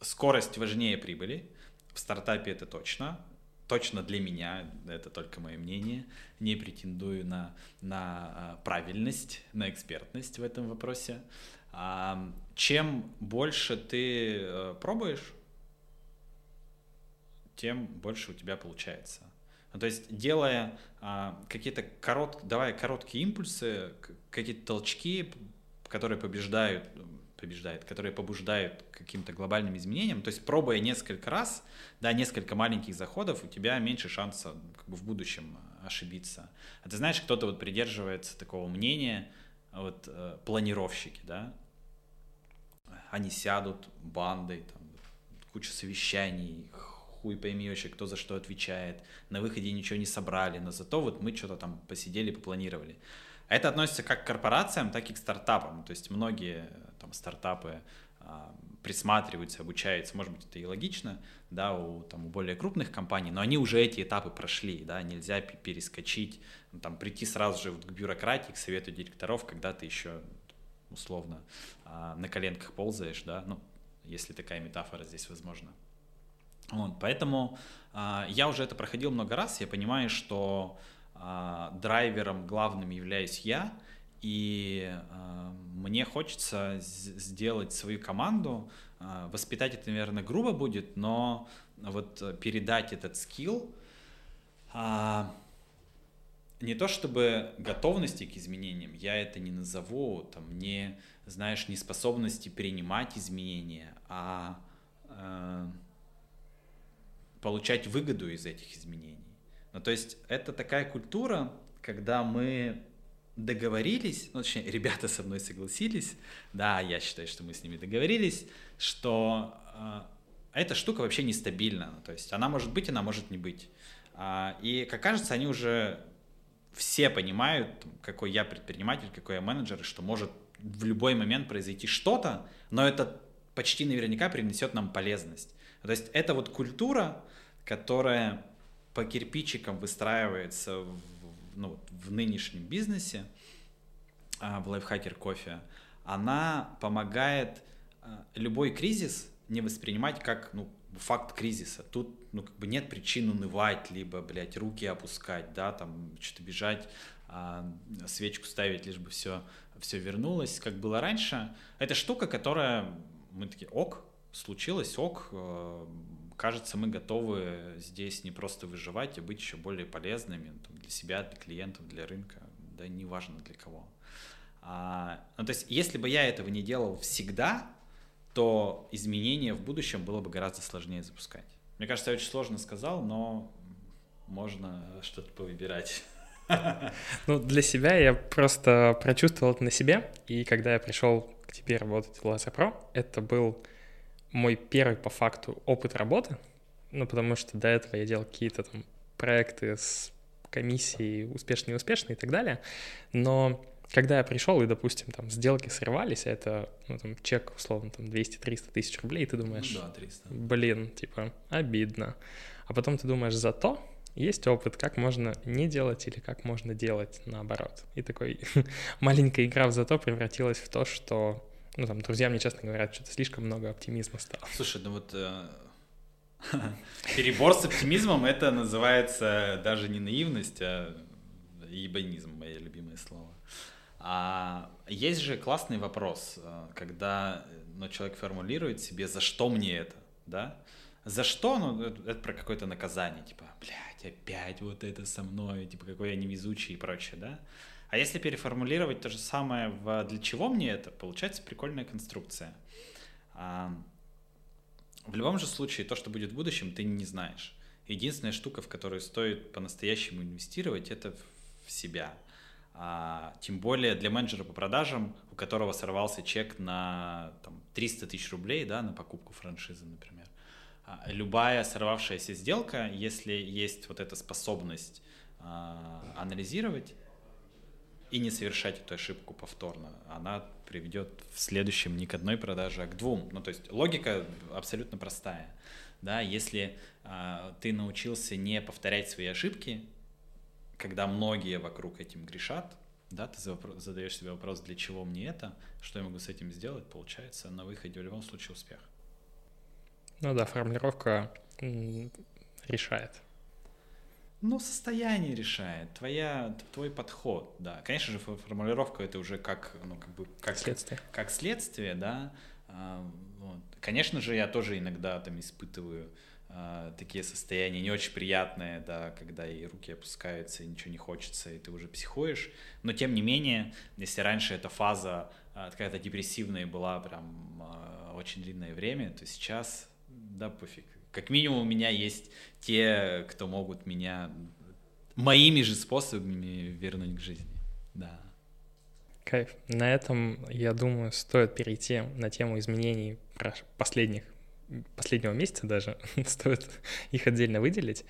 B: скорость важнее прибыли. В стартапе это точно. Точно для меня, это только мое мнение. Не претендую на, на правильность, на экспертность в этом вопросе. А, чем больше ты э, пробуешь, тем больше у тебя получается. Ну, то есть делая а, какие-то корот, давая короткие импульсы, какие-то толчки, которые побеждают, побеждают, которые побуждают каким-то глобальным изменениям, то есть пробуя несколько раз, да, несколько маленьких заходов, у тебя меньше шанса как бы, в будущем ошибиться. А ты знаешь, кто-то вот придерживается такого мнения, вот э, планировщики, да, они сядут бандой, там, куча совещаний, хуй пойми вообще, кто за что отвечает. На выходе ничего не собрали, но зато вот мы что-то там посидели, попланировали. Это относится как к корпорациям, так и к стартапам. То есть многие там, стартапы а, присматриваются, обучаются, может быть, это и логично, да, у, там, у более крупных компаний, но они уже эти этапы прошли, да, нельзя перескочить, ну, там, прийти сразу же к бюрократии, к совету директоров, когда ты еще условно а, на коленках ползаешь, да, ну, если такая метафора здесь возможна. Вот, поэтому э, я уже это проходил много раз, я понимаю, что э, драйвером главным являюсь я, и э, мне хочется сделать свою команду, э, воспитать это, наверное, грубо будет, но вот передать этот скилл, э, не то чтобы готовности к изменениям, я это не назову, там, не, знаешь, неспособности принимать изменения, а э, получать выгоду из этих изменений. Ну, то есть это такая культура, когда мы договорились, ну, точнее, ребята со мной согласились, да, я считаю, что мы с ними договорились, что э, эта штука вообще нестабильна, ну, то есть она может быть, она может не быть. А, и, как кажется, они уже все понимают, какой я предприниматель, какой я менеджер, что может в любой момент произойти что-то, но это почти наверняка принесет нам полезность. То есть это вот культура, которая по кирпичикам выстраивается в, ну, в нынешнем бизнесе, а, в лайфхакер кофе, она помогает а, любой кризис не воспринимать как ну, факт кризиса. Тут ну, как бы нет причин унывать, либо, блядь, руки опускать, да, там, что-то бежать, а, свечку ставить, лишь бы все, все вернулось, как было раньше. Это штука, которая, мы такие, ок, случилось, ок, э, кажется, мы готовы здесь не просто выживать, а быть еще более полезными там, для себя, для клиентов, для рынка, да неважно для кого. А, ну, то есть, если бы я этого не делал всегда, то изменения в будущем было бы гораздо сложнее запускать. Мне кажется, я очень сложно сказал, но можно что-то повыбирать.
A: Ну, для себя я просто прочувствовал это на себе, и когда я пришел к тебе работать в Laser Pro, это был мой первый по факту опыт работы, ну, потому что до этого я делал какие-то там проекты с комиссией успешные, неуспешные и так далее, но когда я пришел и, допустим, там сделки срывались, а это, ну, там, чек, условно, там, 200-300 тысяч рублей, ты думаешь,
B: ну, да, 300.
A: блин, типа, обидно. А потом ты думаешь, зато есть опыт, как можно не делать или как можно делать наоборот. И такой маленькая игра в зато превратилась в то, что, ну там, друзья мне честно говорят, что-то слишком много оптимизма стало.
B: Слушай, ну вот э, перебор с оптимизмом это называется даже не наивность, а ебанизм, мое любимое слово. А есть же классный вопрос, э, когда ну, человек формулирует себе, за что мне это, да? За что? Ну, это про какое-то наказание, типа, блядь, опять вот это со мной, типа, какой я невезучий и прочее, да? А если переформулировать то же самое в «для чего мне это?», получается прикольная конструкция. А, в любом же случае, то, что будет в будущем, ты не знаешь. Единственная штука, в которую стоит по-настоящему инвестировать, это в себя. А, тем более для менеджера по продажам, у которого сорвался чек на там, 300 тысяч рублей да, на покупку франшизы, например. А, любая сорвавшаяся сделка, если есть вот эта способность анализировать и не совершать эту ошибку повторно, она приведет в следующем не к одной продаже, а к двум. Ну, то есть логика абсолютно простая. Да, если а, ты научился не повторять свои ошибки, когда многие вокруг этим грешат, да, ты задаешь себе вопрос, для чего мне это, что я могу с этим сделать, получается на выходе в любом случае успех.
A: Ну да, формулировка решает.
B: Ну, состояние решает, твоя, твой подход, да. Конечно же, формулировка это уже как, ну, как бы, как
A: следствие,
B: как следствие да. А, вот. Конечно же, я тоже иногда там испытываю а, такие состояния не очень приятные, да, когда и руки опускаются, и ничего не хочется, и ты уже психуешь. Но тем не менее, если раньше эта фаза а, какая-то депрессивная была прям а, очень длинное время, то сейчас, да, пофиг. Как минимум у меня есть те, кто могут меня моими же способами вернуть к жизни, да.
A: Кайф. На этом, я думаю, стоит перейти на тему изменений последних последнего месяца даже, стоит их отдельно выделить.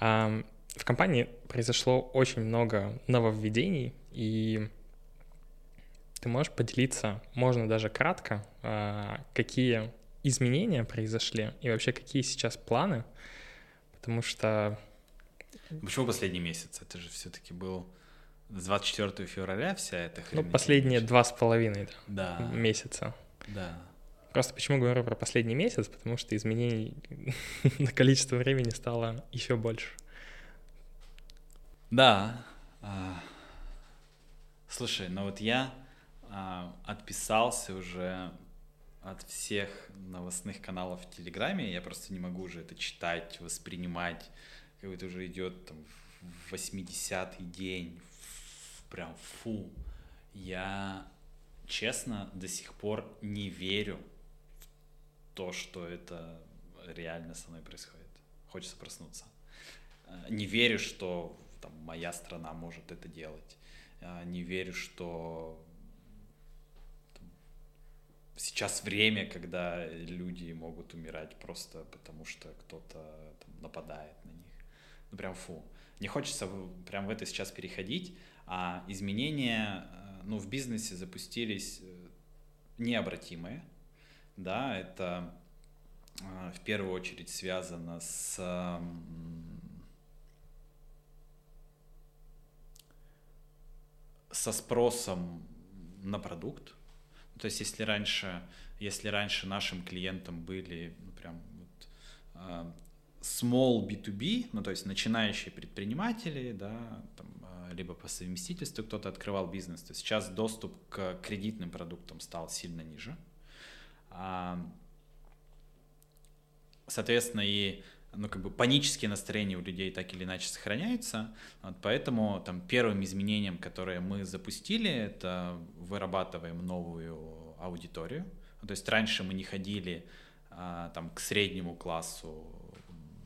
A: В компании произошло очень много нововведений, и ты можешь поделиться, можно даже кратко, а, какие изменения произошли и вообще какие сейчас планы, потому что...
B: Почему последний месяц? Это же все-таки был 24 февраля вся эта
A: хрень. Ну, последние два с половиной
B: да.
A: месяца.
B: Да.
A: Просто почему говорю про последний месяц, потому что изменений на количество времени стало еще больше.
B: Да. А, слушай, ну вот я а, отписался уже от всех новостных каналов в Телеграме, я просто не могу уже это читать, воспринимать, как это уже идет там в 80-й день, прям фу. Я, честно, до сих пор не верю то, что это реально со мной происходит. Хочется проснуться. Э, не верю, что там, моя страна может это делать. Э, не верю, что сейчас время, когда люди могут умирать просто потому, что кто-то нападает на них. Ну прям фу. Не хочется прям в это сейчас переходить, а изменения э, ну, в бизнесе запустились необратимые да, это а, в первую очередь связано с со спросом на продукт. То есть, если раньше, если раньше нашим клиентам были ну, прям вот, а, small B2B, ну то есть начинающие предприниматели, да, там, а, либо по совместительству кто-то открывал бизнес, то сейчас доступ к кредитным продуктам стал сильно ниже. Соответственно, и ну, как бы панические настроения у людей так или иначе сохраняются. Вот поэтому там первым изменением, которое мы запустили, это вырабатываем новую аудиторию. То есть раньше мы не ходили а, там к среднему классу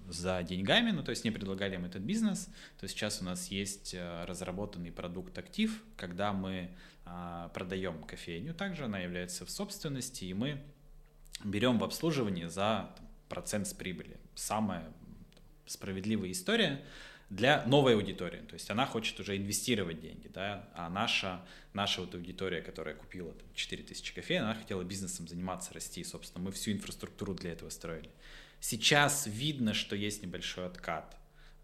B: за деньгами, ну то есть не предлагали им этот бизнес, то сейчас у нас есть э, разработанный продукт актив, когда мы а, продаем кофейню, также она является в собственности, и мы берем в обслуживании за процент с прибыли. Самая справедливая история для новой аудитории. То есть она хочет уже инвестировать деньги, да, а наша, наша вот аудитория, которая купила там, 4000 кофеин, она хотела бизнесом заниматься, расти. Собственно, мы всю инфраструктуру для этого строили. Сейчас видно, что есть небольшой откат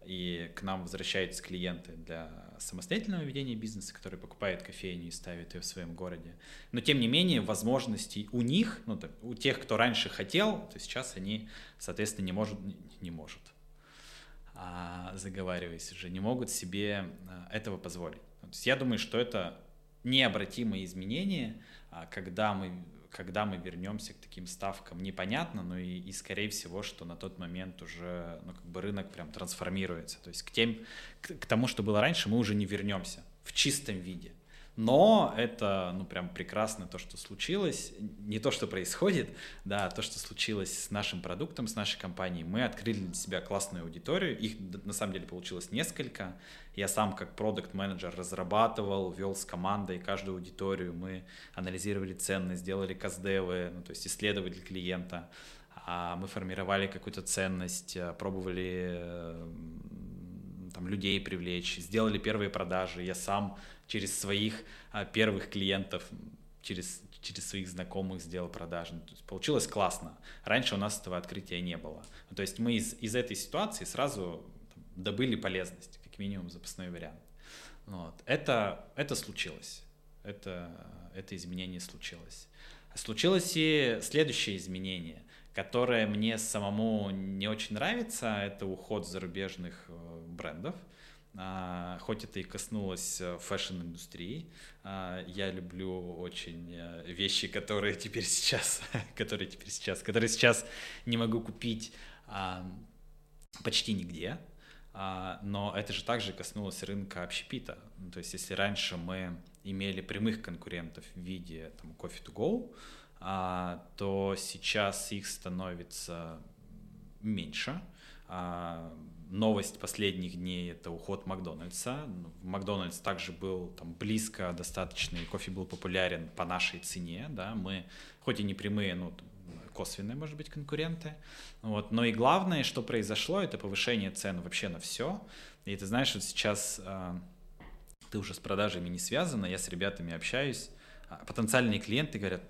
B: и к нам возвращаются клиенты для самостоятельного ведения бизнеса, которые покупают кофейню и ставят ее в своем городе. Но тем не менее возможностей у них, ну, у тех, кто раньше хотел, то сейчас они, соответственно, не может, не может, а, заговариваясь уже, не могут себе а, этого позволить. То есть я думаю, что это необратимые изменения, а, когда мы когда мы вернемся к таким ставкам, непонятно, но и, и скорее всего, что на тот момент уже ну, как бы рынок прям трансформируется. То есть к, тем, к, к тому, что было раньше, мы уже не вернемся в чистом виде. Но это, ну, прям прекрасно то, что случилось. Не то, что происходит, да, а то, что случилось с нашим продуктом, с нашей компанией. Мы открыли для себя классную аудиторию. Их, на самом деле, получилось несколько. Я сам, как продукт менеджер разрабатывал, вел с командой каждую аудиторию. Мы анализировали ценность, делали каздевы, ну, то есть исследовали клиента. А мы формировали какую-то ценность, пробовали э, там, людей привлечь, сделали первые продажи. Я сам через своих а, первых клиентов, через, через своих знакомых сделал продажи. Ну, то есть получилось классно. Раньше у нас этого открытия не было. Ну, то есть мы из, из этой ситуации сразу там, добыли полезность, как минимум запасной вариант. Вот. Это, это случилось. Это, это изменение случилось. Случилось и следующее изменение, которое мне самому не очень нравится. Это уход зарубежных э, брендов. А, хоть это и коснулось э, фэшн-индустрии, а, я люблю очень э, вещи, которые теперь сейчас, которые теперь сейчас, которые сейчас не могу купить а, почти нигде, но это же также коснулось рынка общепита. Ну, то есть если раньше мы имели прямых конкурентов в виде там, Coffee to Go, то сейчас их становится меньше новость последних дней — это уход Макдональдса. Макдональдс также был там близко достаточно, и кофе был популярен по нашей цене, да, мы, хоть и не прямые, но косвенные, может быть, конкуренты. Вот. Но и главное, что произошло, это повышение цен вообще на все. И ты знаешь, вот сейчас э, ты уже с продажами не связана, я с ребятами общаюсь, а потенциальные клиенты говорят,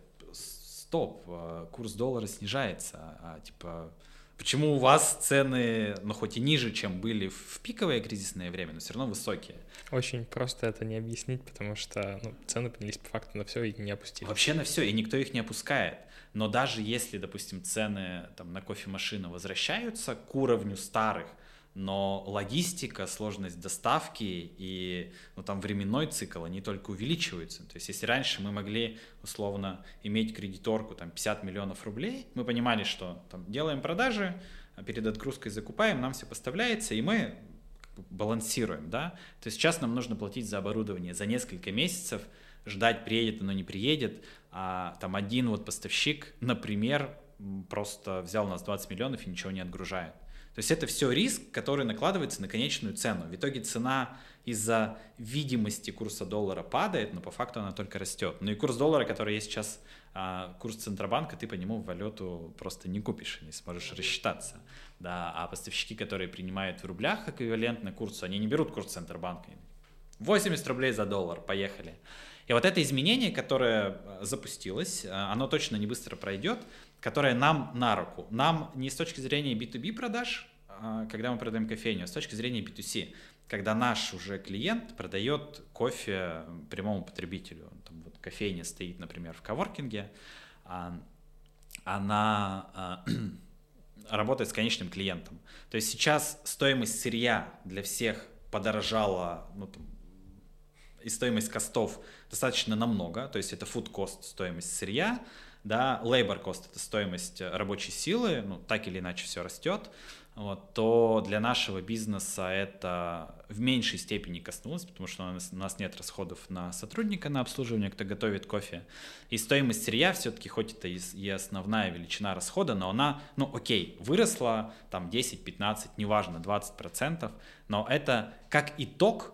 B: стоп, э, курс доллара снижается, а типа Почему у вас цены, ну, хоть и ниже, чем были в пиковое кризисное время, но все равно высокие?
A: Очень просто это не объяснить, потому что ну, цены поднялись по факту на все и не опустились.
B: Вообще на все, и никто их не опускает. Но даже если, допустим, цены там, на кофемашины возвращаются к уровню старых, но логистика, сложность доставки и ну, там временной цикл, они только увеличиваются. То есть если раньше мы могли условно иметь кредиторку там 50 миллионов рублей, мы понимали, что там делаем продажи, а перед отгрузкой закупаем, нам все поставляется, и мы балансируем, да. То есть сейчас нам нужно платить за оборудование за несколько месяцев, ждать, приедет оно, не приедет, а там один вот поставщик, например, просто взял у нас 20 миллионов и ничего не отгружает. То есть это все риск, который накладывается на конечную цену. В итоге цена из-за видимости курса доллара падает, но по факту она только растет. Ну и курс доллара, который есть сейчас, а, курс Центробанка, ты по нему валюту просто не купишь, не сможешь рассчитаться. Да, а поставщики, которые принимают в рублях эквивалентно курсу, они не берут курс Центробанка. 80 рублей за доллар, поехали. И вот это изменение, которое а, запустилось, а, оно точно не быстро пройдет, которое нам на руку. Нам не с точки зрения B2B продаж, когда мы продаем кофейню, а с точки зрения B2C, когда наш уже клиент продает кофе прямому потребителю. Там вот кофейня стоит, например, в коворкинге, а, она а, работает с конечным клиентом. То есть сейчас стоимость сырья для всех подорожала, ну, там, и стоимость костов достаточно намного, то есть это food cost, стоимость сырья, да, labor cost это стоимость рабочей силы, ну, так или иначе все растет, вот, то для нашего бизнеса это в меньшей степени коснулось, потому что у нас, у нас нет расходов на сотрудника, на обслуживание, кто готовит кофе. И стоимость сырья все-таки, хоть это и основная величина расхода, но она, ну окей, выросла там 10-15, неважно, 20%, но это как итог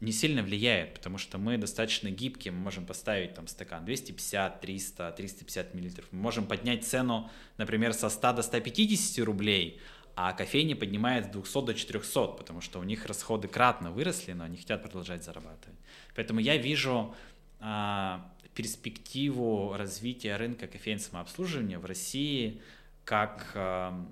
B: не сильно влияет, потому что мы достаточно гибкие, мы можем поставить там стакан 250, 300, 350 миллилитров, мы можем поднять цену, например, со 100 до 150 рублей, а кофейни поднимает с 200 до 400, потому что у них расходы кратно выросли, но они хотят продолжать зарабатывать. Поэтому я вижу а, перспективу развития рынка кофейного самообслуживания в России как а,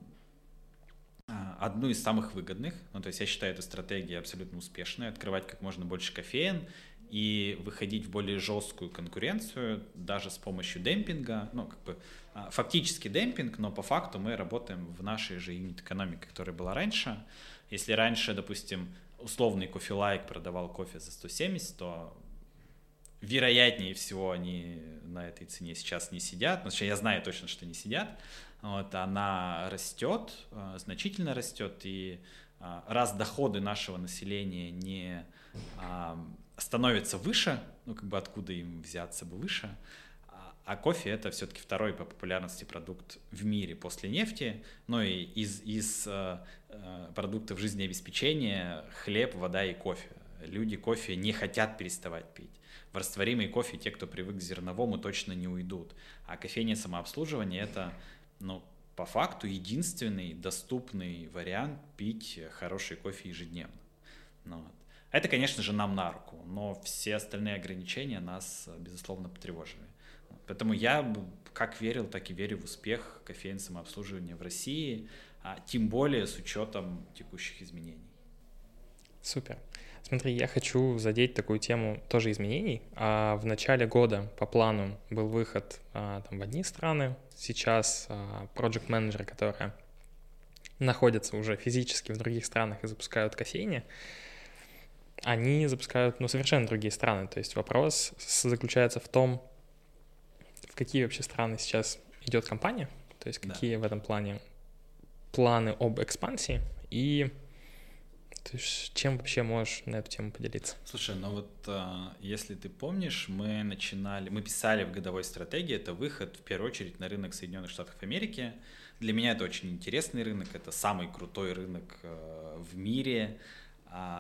B: а одну из самых выгодных. Ну, то есть я считаю эту стратегию абсолютно успешной. Открывать как можно больше кофеин и выходить в более жесткую конкуренцию даже с помощью демпинга. Ну, как бы а, фактически демпинг, но по факту мы работаем в нашей же юнит-экономике, которая была раньше. Если раньше, допустим, условный кофе-лайк продавал кофе за 170, то вероятнее всего они на этой цене сейчас не сидят. Ну, я знаю точно, что не сидят. Вот, она растет, а, значительно растет, и а, раз доходы нашего населения не становятся выше, ну как бы откуда им взяться бы выше, а кофе это все-таки второй по популярности продукт в мире после нефти. Ну и из, из э, э, продуктов жизнеобеспечения хлеб, вода и кофе. Люди кофе не хотят переставать пить. В растворимый кофе те, кто привык к зерновому, точно не уйдут. А кофейня самообслуживания это, ну, по факту единственный доступный вариант пить хороший кофе ежедневно. Ну, вот. Это, конечно же, нам на руку, но все остальные ограничения нас, безусловно, потревожили. Поэтому я как верил, так и верю в успех кофеин самообслуживания в России, а тем более с учетом текущих изменений.
A: Супер. Смотри, я хочу задеть такую тему тоже изменений. А в начале года по плану был выход а, там, в одни страны. Сейчас а, project менеджеры которые находятся уже физически в других странах и запускают кофейни, они запускают ну, совершенно другие страны. То есть вопрос заключается в том, в какие вообще страны сейчас идет компания, то есть какие да. в этом плане планы об экспансии и то есть, чем вообще можешь на эту тему поделиться?
B: Слушай, ну вот а, если ты помнишь, мы начинали, мы писали в годовой стратегии, это выход в первую очередь на рынок Соединенных Штатов Америки. Для меня это очень интересный рынок, это самый крутой рынок э, в мире,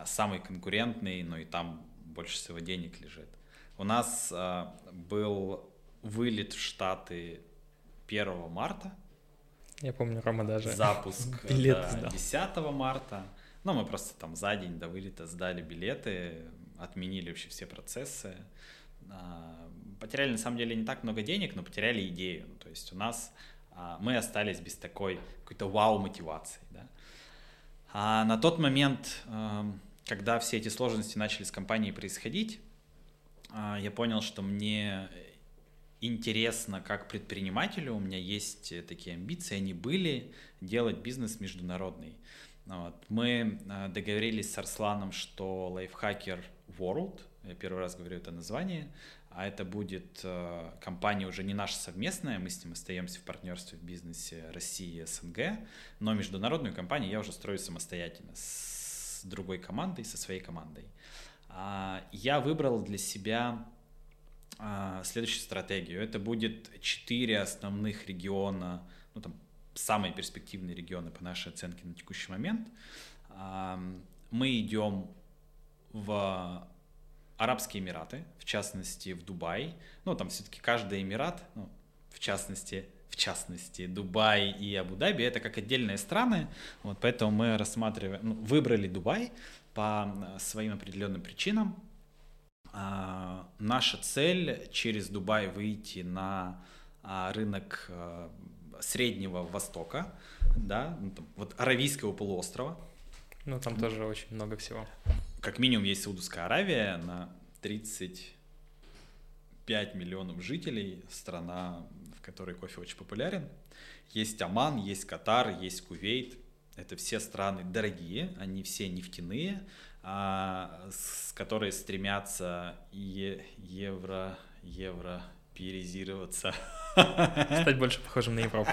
B: самый конкурентный, но и там больше всего денег лежит. У нас а, был вылет в Штаты 1 марта.
A: Я помню, Рома даже
B: запуск билет да, 10 марта. Ну, мы просто там за день до вылета сдали билеты, отменили вообще все процессы. А, потеряли на самом деле не так много денег, но потеряли идею. Ну, то есть у нас а, мы остались без такой какой-то вау-мотивации. Да? А на тот момент, когда все эти сложности начали с компанией происходить, я понял, что мне интересно как предпринимателю, у меня есть э, такие амбиции, они были делать бизнес международный. Вот. Мы э, договорились с Арсланом, что Lifehacker World, я первый раз говорю это название, а это будет э, компания уже не наша совместная, мы с ним остаемся в партнерстве в бизнесе России и СНГ, но международную компанию я уже строю самостоятельно с другой командой, со своей командой. А, я выбрал для себя а, следующую стратегию. Это будет четыре основных региона, ну там самые перспективные регионы по нашей оценке на текущий момент. А, мы идем в Арабские Эмираты, в частности в Дубай. Ну там все-таки каждый Эмират, ну, в частности в частности Дубай и Абу-Даби, это как отдельные страны, вот поэтому мы рассматриваем, ну, выбрали Дубай по своим определенным причинам, а, наша цель через Дубай выйти на а, рынок а, Среднего Востока, да, ну, там, вот Аравийского полуострова.
A: Ну, там тоже очень много всего.
B: Как минимум есть Саудовская Аравия на 35 миллионов жителей, страна, в которой кофе очень популярен. Есть Оман, есть Катар, есть Кувейт. Это все страны дорогие, они все нефтяные, а, с которые стремятся е- евро, евро перизироваться.
A: Стать больше похожим на Европу.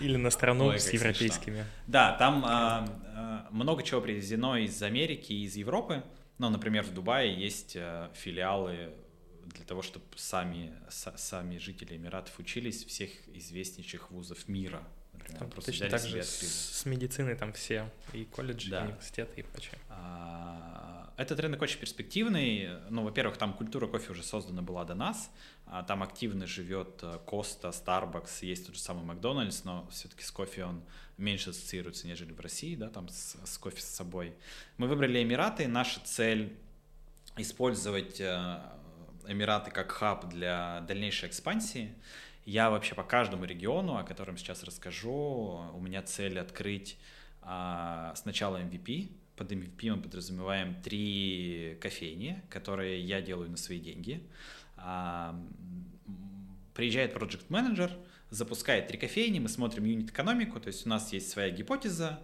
A: Или на страну Ой, с европейскими.
B: Смешно. Да, там а, а, много чего привезено из Америки и из Европы. Ну, например, в Дубае есть а, филиалы для того, чтобы сами, с, сами жители Эмиратов учились всех известнейших вузов мира.
A: Например, там точно так же с, с медициной там все, и колледжи, да. и университеты, и прочее.
B: А, этот рынок очень перспективный. Ну, во-первых, там культура кофе уже создана была до нас. А там активно живет Коста, Starbucks, есть тот же самый Макдональдс, но все-таки с кофе он меньше ассоциируется, нежели в России, да, там с, с кофе с собой. Мы выбрали Эмираты. Наша цель использовать э, Эмираты как хаб для дальнейшей экспансии. Я вообще по каждому региону, о котором сейчас расскажу, у меня цель открыть а, сначала MVP. Под MVP мы подразумеваем три кофейни, которые я делаю на свои деньги. А, приезжает project менеджер запускает три кофейни, мы смотрим юнит-экономику, то есть у нас есть своя гипотеза,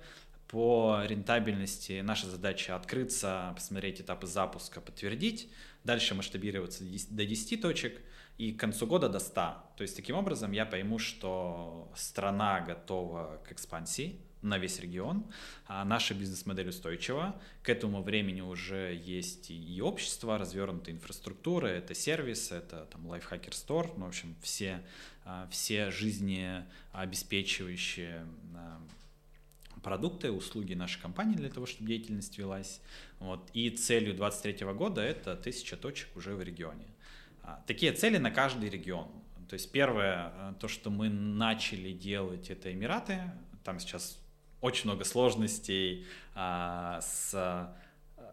B: по рентабельности наша задача открыться, посмотреть этапы запуска, подтвердить, дальше масштабироваться до 10 точек и к концу года до 100. То есть таким образом я пойму, что страна готова к экспансии, на весь регион. А наша бизнес-модель устойчива. К этому времени уже есть и общество, развернутая инфраструктура, это сервис, это там Lifehacker Store, ну, в общем, все, а, все жизнеобеспечивающие а, продукты, услуги нашей компании для того, чтобы деятельность велась. Вот. И целью 2023 года это тысяча точек уже в регионе. А, такие цели на каждый регион. То есть первое, то, что мы начали делать, это Эмираты. Там сейчас очень много сложностей а, с,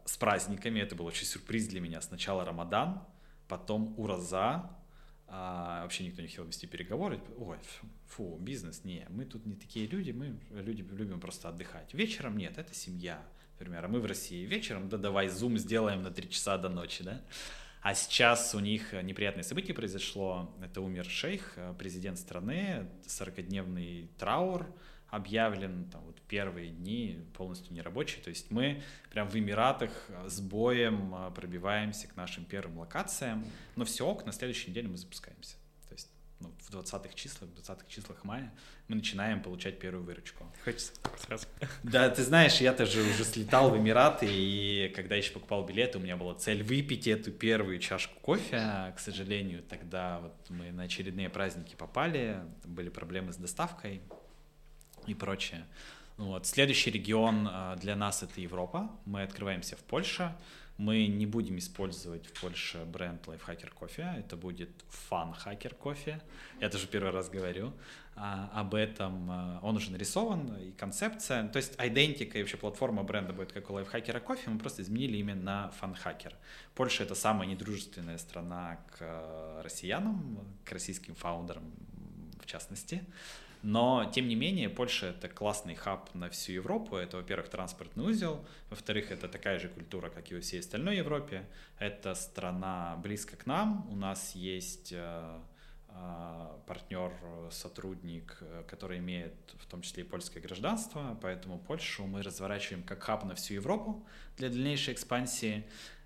B: с праздниками. Это был очень сюрприз для меня. Сначала Рамадан, потом Ураза. А, вообще никто не хотел вести переговоры. Ой, фу, бизнес, не, мы тут не такие люди, мы люди любим просто отдыхать. Вечером нет, это семья, например, а мы в России вечером, да давай зум сделаем на три часа до ночи, да. А сейчас у них неприятное событие произошло. Это умер шейх, президент страны, 40-дневный траур, объявлен там, вот первые дни полностью нерабочий. То есть мы прям в Эмиратах с боем а, пробиваемся к нашим первым локациям, но все ок, на следующей неделе мы запускаемся. То есть ну, в 20-х числах, в 20-х числах мая мы начинаем получать первую выручку.
A: Хочется сразу.
B: Да, ты знаешь, я тоже уже слетал в Эмираты, и когда еще покупал билеты, у меня была цель выпить эту первую чашку кофе. К сожалению, тогда вот мы на очередные праздники попали, были проблемы с доставкой, и прочее. Вот. Следующий регион а, для нас это Европа. Мы открываемся в Польше. Мы не будем использовать в Польше бренд Lifehacker кофе. Это будет Fun Hacker кофе. Я тоже первый раз говорю а, об этом. А, он уже нарисован и концепция. То есть идентика и вообще платформа бренда будет как у Lifehacker кофе. Мы просто изменили имя на Fun Hacker. Польша это самая недружественная страна к россиянам, к российским фаундерам в частности. Но, тем не менее, Польша — это классный хаб на всю Европу. Это, во-первых, транспортный узел. Во-вторых, это такая же культура, как и во всей остальной Европе. Это страна близко к нам. У нас есть э, э, партнер, сотрудник, который имеет в том числе и польское гражданство, поэтому Польшу мы разворачиваем как хаб на всю Европу для дальнейшей экспансии.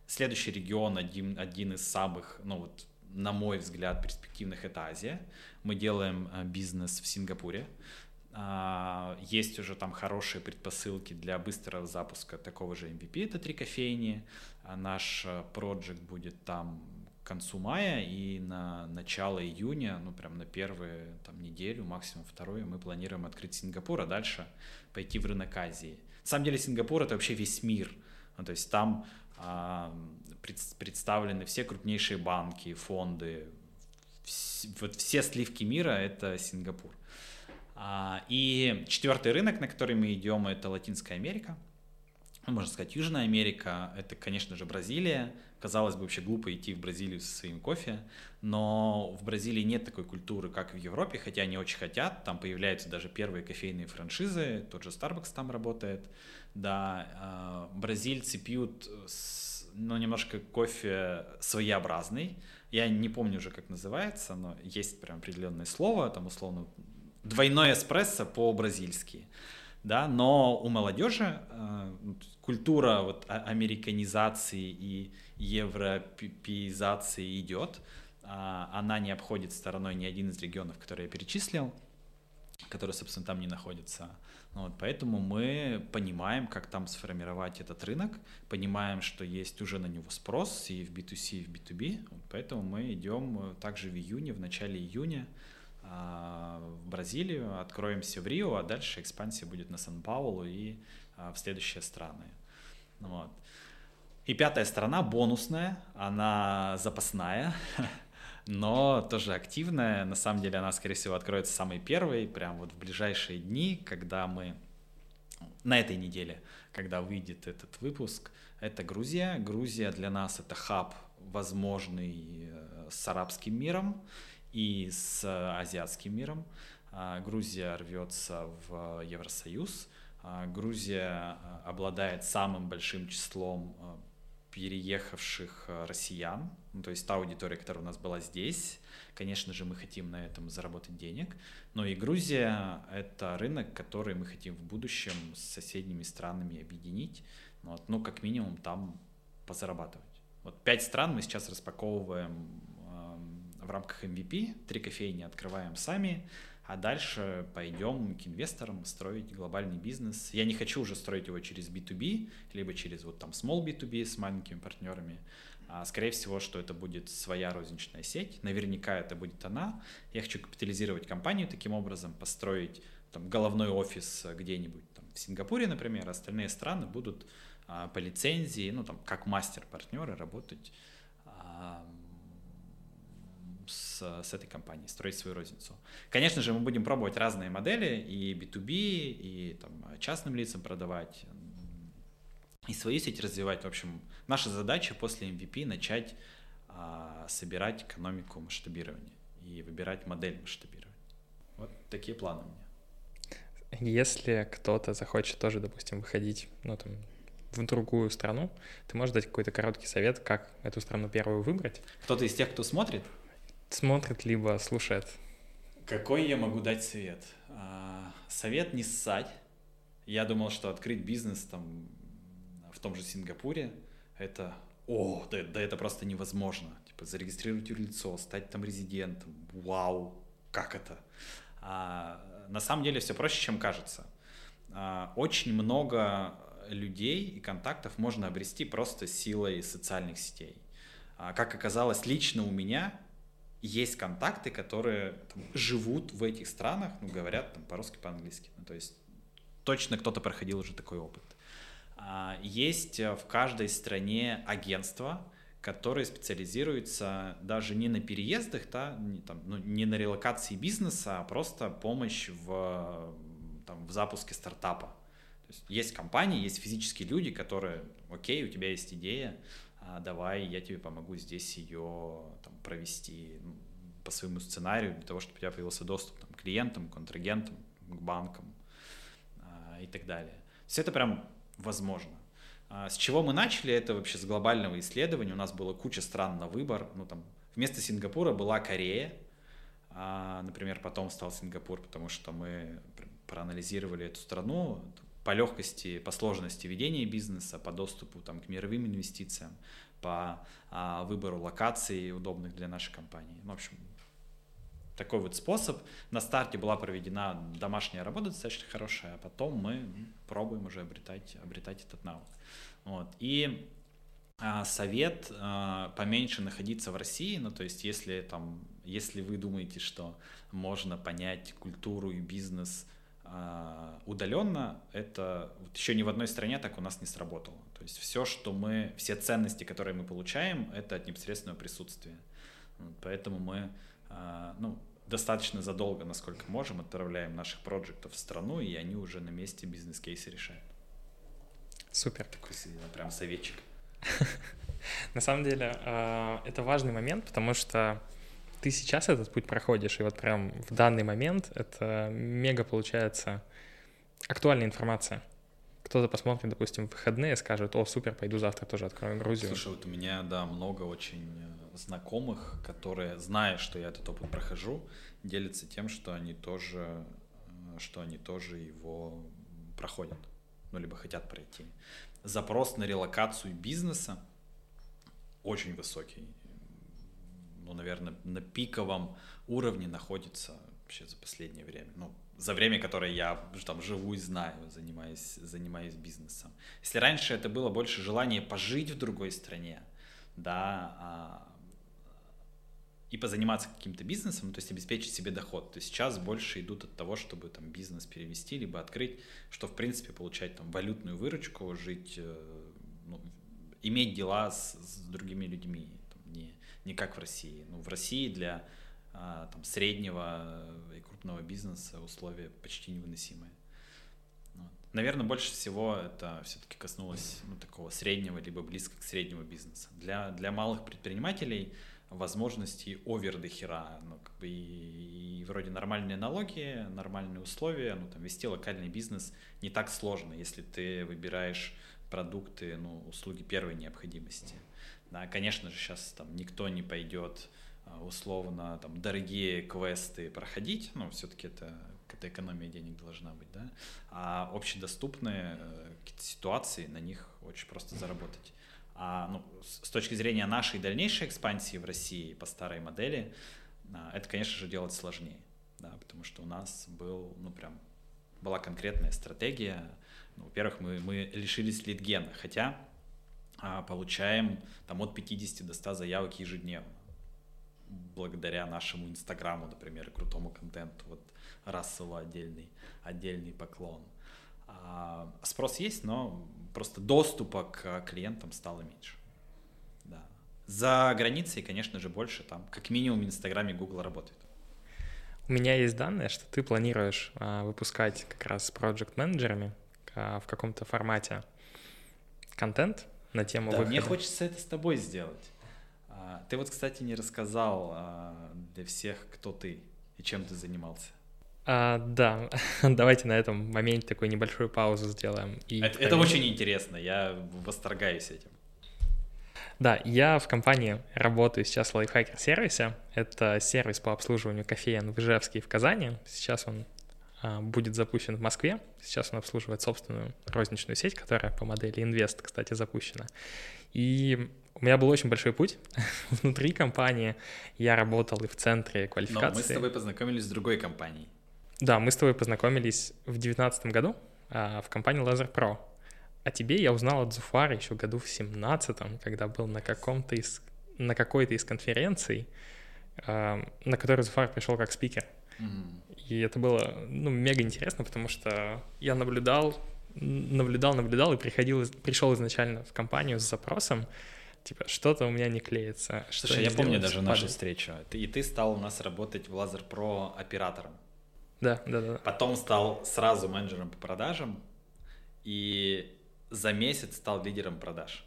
B: Следующий регион, один, один из самых, ну вот, на мой взгляд, перспективных, это Азия. Мы делаем э, бизнес в Сингапуре. А, есть уже там хорошие предпосылки для быстрого запуска такого же MVP, это три кофейни. А наш э, проект будет там к концу мая и на начало июня, ну прям на первую там неделю, максимум вторую, мы планируем открыть Сингапур, а дальше пойти в рынок Азии. На самом деле Сингапур это вообще весь мир, ну, то есть там представлены все крупнейшие банки, фонды, вот все сливки мира — это Сингапур. А, и четвертый рынок, на который мы идем, это Латинская Америка. Ну, можно сказать, Южная Америка, это, конечно же, Бразилия. Казалось бы, вообще глупо идти в Бразилию со своим кофе, но в Бразилии нет такой культуры, как в Европе, хотя они очень хотят. Там появляются даже первые кофейные франшизы, тот же Starbucks там работает. Да, а, бразильцы пьют, ну, немножко кофе своеобразный, я не помню уже, как называется, но есть прям определенное слово, там условно двойной эспрессо по-бразильски. Да, но у молодежи э, культура вот, а, американизации и европеизации идет. Э, она не обходит стороной ни один из регионов, которые я перечислил, которые, собственно, там не находятся. Ну вот, поэтому мы понимаем, как там сформировать этот рынок, понимаем, что есть уже на него спрос и в B2C, и в B2B. Вот, поэтому мы идем э, также в июне, в начале июня а, в Бразилию, откроемся в Рио, а дальше экспансия будет на Сан-Паулу и а, в следующие страны. Вот. И пятая страна бонусная, она запасная. но тоже активная. На самом деле она, скорее всего, откроется самой первой, прям вот в ближайшие дни, когда мы на этой неделе, когда выйдет этот выпуск, это Грузия. Грузия для нас это хаб возможный э, с арабским миром и с азиатским миром. А, Грузия рвется в Евросоюз. А, Грузия обладает самым большим числом переехавших россиян, ну, то есть та аудитория, которая у нас была здесь. Конечно же, мы хотим на этом заработать денег, но и Грузия — это рынок, который мы хотим в будущем с соседними странами объединить, вот, ну, как минимум там позарабатывать. Вот пять стран мы сейчас распаковываем в рамках MVP, три кофейни открываем сами, а дальше пойдем к инвесторам строить глобальный бизнес. Я не хочу уже строить его через B2B, либо через вот там small B2B с маленькими партнерами, а скорее всего, что это будет своя розничная сеть, наверняка это будет она. Я хочу капитализировать компанию таким образом, построить там головной офис где-нибудь там в Сингапуре, например, остальные страны будут а, по лицензии, ну там как мастер-партнеры работать а, с, с этой компанией, строить свою розницу. Конечно же, мы будем пробовать разные модели, и B2B, и там, частным лицам продавать, и свою сеть развивать. В общем, наша задача после MVP начать а, собирать экономику масштабирования и выбирать модель масштабирования. Вот такие планы у меня.
A: Если кто-то захочет тоже, допустим, выходить, ну, там, в другую страну, ты можешь дать какой-то короткий совет, как эту страну первую выбрать?
B: Кто-то из тех, кто смотрит?
A: Смотрит, либо слушает.
B: Какой я могу дать совет? А, совет не ссать. Я думал, что открыть бизнес там в том же Сингапуре это о, да, да это просто невозможно. Типа зарегистрировать юрлицо, стать там резидентом. Вау, как это? А, на самом деле все проще, чем кажется. А, очень много людей и контактов можно обрести просто силой социальных сетей. А, как оказалось, лично у меня есть контакты, которые там, живут в этих странах, ну, говорят там по-русски, по-английски. Ну, то есть точно кто-то проходил уже такой опыт. А, есть в каждой стране агентства, которые специализируются даже не на переездах, да, не, там, ну, не на релокации бизнеса, а просто помощь в, там, в запуске стартапа. То есть, есть компании, есть физические люди, которые, окей, у тебя есть идея, а, давай я тебе помогу здесь ее там, провести ну, по своему сценарию, для того, чтобы у тебя появился доступ там, к клиентам, контрагентам, к банкам а, и так далее. Все это прям возможно. А, с чего мы начали? Это вообще с глобального исследования. У нас было куча стран на выбор. Ну, там, вместо Сингапура была Корея. Например, потом стал Сингапур, потому что мы проанализировали эту страну по легкости, по сложности ведения бизнеса, по доступу там, к мировым инвестициям, по а, выбору локаций, удобных для нашей компании. Ну, в общем, такой вот способ. На старте была проведена домашняя работа достаточно хорошая, а потом мы пробуем уже обретать, обретать этот навык. Вот. И а, совет а, поменьше находиться в России, ну то есть если там, если вы думаете, что можно понять культуру и бизнес а, удаленно, это вот еще ни в одной стране так у нас не сработало. То есть все, что мы, все ценности, которые мы получаем, это от непосредственного присутствия. Поэтому мы, а, ну, достаточно задолго, насколько можем, отправляем наших проектов в страну, и они уже на месте бизнес-кейсы решают.
A: Супер.
B: Такой прям советчик.
A: На самом деле, а, это важный момент, потому что ты сейчас этот путь проходишь, и вот прям в данный момент это мега получается актуальная информация. Кто-то посмотрит, допустим, в выходные скажет, о, супер, пойду завтра тоже открою Грузию.
B: Слушай, вот у меня, да, много очень э, знакомых, которые, зная, что я этот опыт прохожу, делятся тем, что они тоже, э, что они тоже его проходят, ну, либо хотят пройти. Запрос на релокацию бизнеса очень высокий. Ну, наверное, на пиковом уровне находится вообще за последнее время. Ну, за время, которое я там живу и знаю, занимаясь, занимаясь бизнесом. Если раньше это было больше желание пожить в другой стране, да, а, и позаниматься каким-то бизнесом, то есть обеспечить себе доход, то сейчас больше идут от того, чтобы там бизнес перевести, либо открыть, что в принципе получать там валютную выручку, жить, э, ну, иметь дела с, с другими людьми, там, не, не как в России. Ну, в России для а, там, среднего и крупного бизнеса условия почти невыносимые. Вот. Наверное, больше всего это все-таки коснулось ну, такого среднего либо близко к среднему бизнеса. Для, для малых предпринимателей возможностей овер до хера. Ну, как бы и, и вроде нормальные налоги, нормальные условия, ну, там, вести локальный бизнес не так сложно, если ты выбираешь продукты, ну, услуги первой необходимости. Да, конечно же, сейчас там никто не пойдет условно там дорогие квесты проходить, ну, все-таки это какая-то экономия денег должна быть, да, а общедоступные э, какие-то ситуации, на них очень просто заработать. А ну, с точки зрения нашей дальнейшей экспансии в России по старой модели, а, это, конечно же, делать сложнее, да, потому что у нас был, ну, прям, была конкретная стратегия. Ну, во-первых, мы, мы лишились лидгена, хотя а, получаем там от 50 до 100 заявок ежедневно благодаря нашему инстаграму, например, крутому контенту. Вот Расселу отдельный, отдельный поклон. А, спрос есть, но просто доступа к клиентам стало меньше. Да. За границей, конечно же, больше там, как минимум в Инстаграме Google работает.
A: У меня есть данные, что ты планируешь а, выпускать как раз с проект-менеджерами а, в каком-то формате контент на тему
B: да,
A: выхода.
B: мне хочется это с тобой сделать. А, ты вот, кстати, не рассказал а, для всех, кто ты и чем ты занимался.
A: А, да, давайте на этом моменте такую небольшую паузу сделаем.
B: И это, это очень интересно, я восторгаюсь этим.
A: Да, я в компании работаю сейчас в Lifehacker сервисе. Это сервис по обслуживанию кофеен в Ижевске и в Казани. Сейчас он а, будет запущен в Москве. Сейчас он обслуживает собственную розничную сеть, которая по модели Invest, кстати, запущена. И у меня был очень большой путь. Внутри компании я работал и в центре квалификации. Но
B: мы с тобой познакомились с другой компанией.
A: Да, мы с тобой познакомились в девятнадцатом году а, в компании Laser Pro. А тебе я узнал от Зуфара еще году в семнадцатом, когда был на каком-то из на какой-то из конференций, а, на которой Зуфар пришел как спикер. Mm-hmm. И это было ну, мега интересно, потому что я наблюдал, наблюдал, наблюдал и приходил, пришел изначально в компанию с запросом, типа, что-то у меня не клеится.
B: Слушай, я помню даже нашу встречу. И ты стал у нас работать в Laser Pro оператором.
A: Да, да, да.
B: Потом стал сразу менеджером по продажам и за месяц стал лидером продаж.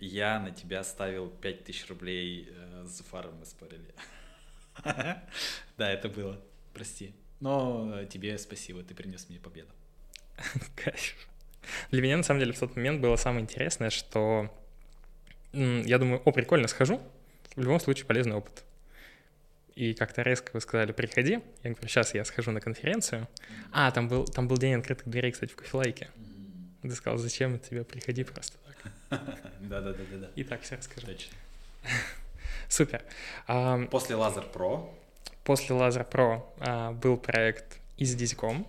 B: Я на тебя ставил 5000 рублей э, с фаром мы спорили. Да, это было. Прости. Но тебе спасибо, ты принес мне победу.
A: Кайф. Для меня, на самом деле, в тот момент было самое интересное, что я думаю, о, прикольно, схожу. В любом случае, полезный опыт и как-то резко вы сказали, приходи. Я говорю, сейчас я схожу на конференцию. А, там был, там был день открытых дверей, кстати, в кофелайке. Ты сказал, зачем тебе, приходи просто
B: так. Да-да-да-да.
A: И так все расскажу.
B: Точно.
A: Супер.
B: После Laser Pro?
A: После Laser Pro а, был проект EasyDizCom.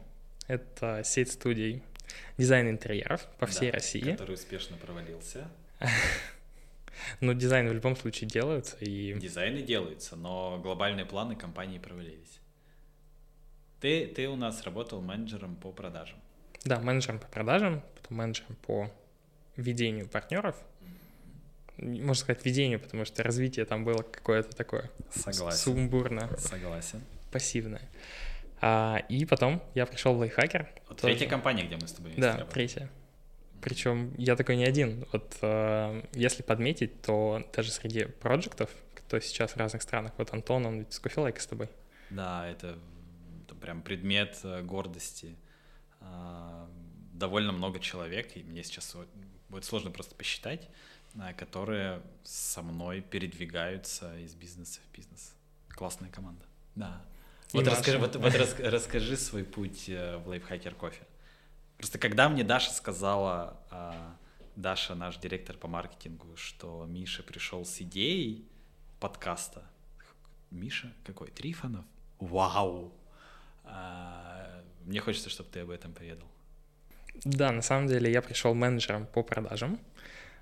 A: Это сеть студий дизайн интерьеров по всей России.
B: Который успешно провалился.
A: Но дизайны в любом случае делаются. И...
B: Дизайны делаются, но глобальные планы компании провалились. Ты, ты у нас работал менеджером по продажам.
A: Да, менеджером по продажам, потом менеджером по ведению партнеров. Можно сказать, ведению, потому что развитие там было какое-то такое
B: Согласен.
A: сумбурно.
B: Согласен.
A: Пассивное. А, и потом я пришел в лайфхакер.
B: Третья компания, где мы с тобой
A: Да, работали. третья. Причем я такой не один. Вот э, если подметить, то даже среди проектов, кто сейчас в разных странах, вот Антон, он ведь с кофелайка с тобой.
B: Да, это, это прям предмет э, гордости. Э, довольно много человек, и мне сейчас будет сложно просто посчитать, э, которые со мной передвигаются из бизнеса в бизнес. Классная команда. Да. вот расскажи, вот, вот расскажи свой путь в лайфхакер кофе. Просто когда мне Даша сказала, а, Даша, наш директор по маркетингу, что Миша пришел с идеей подкаста. Миша? Какой? Трифонов? Вау! А, мне хочется, чтобы ты об этом поведал.
A: Да, на самом деле я пришел менеджером по продажам,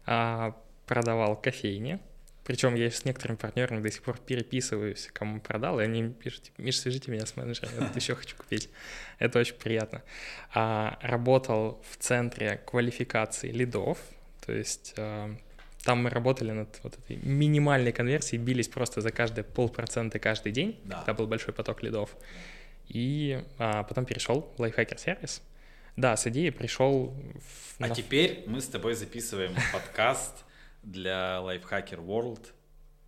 A: а, продавал кофейни, причем я с некоторыми партнерами до сих пор переписываюсь, кому продал, и они пишут, типа, Миш, свяжите меня с менеджером, я вот еще хочу купить. Это очень приятно. А, работал в центре квалификации лидов, то есть а, там мы работали над вот этой минимальной конверсией, бились просто за каждые полпроцента каждый день, да. когда был большой поток лидов. И а, потом перешел в лайфхакер сервис. Да, с идеей пришел...
B: В... А теперь мы с тобой записываем подкаст для Lifehacker World.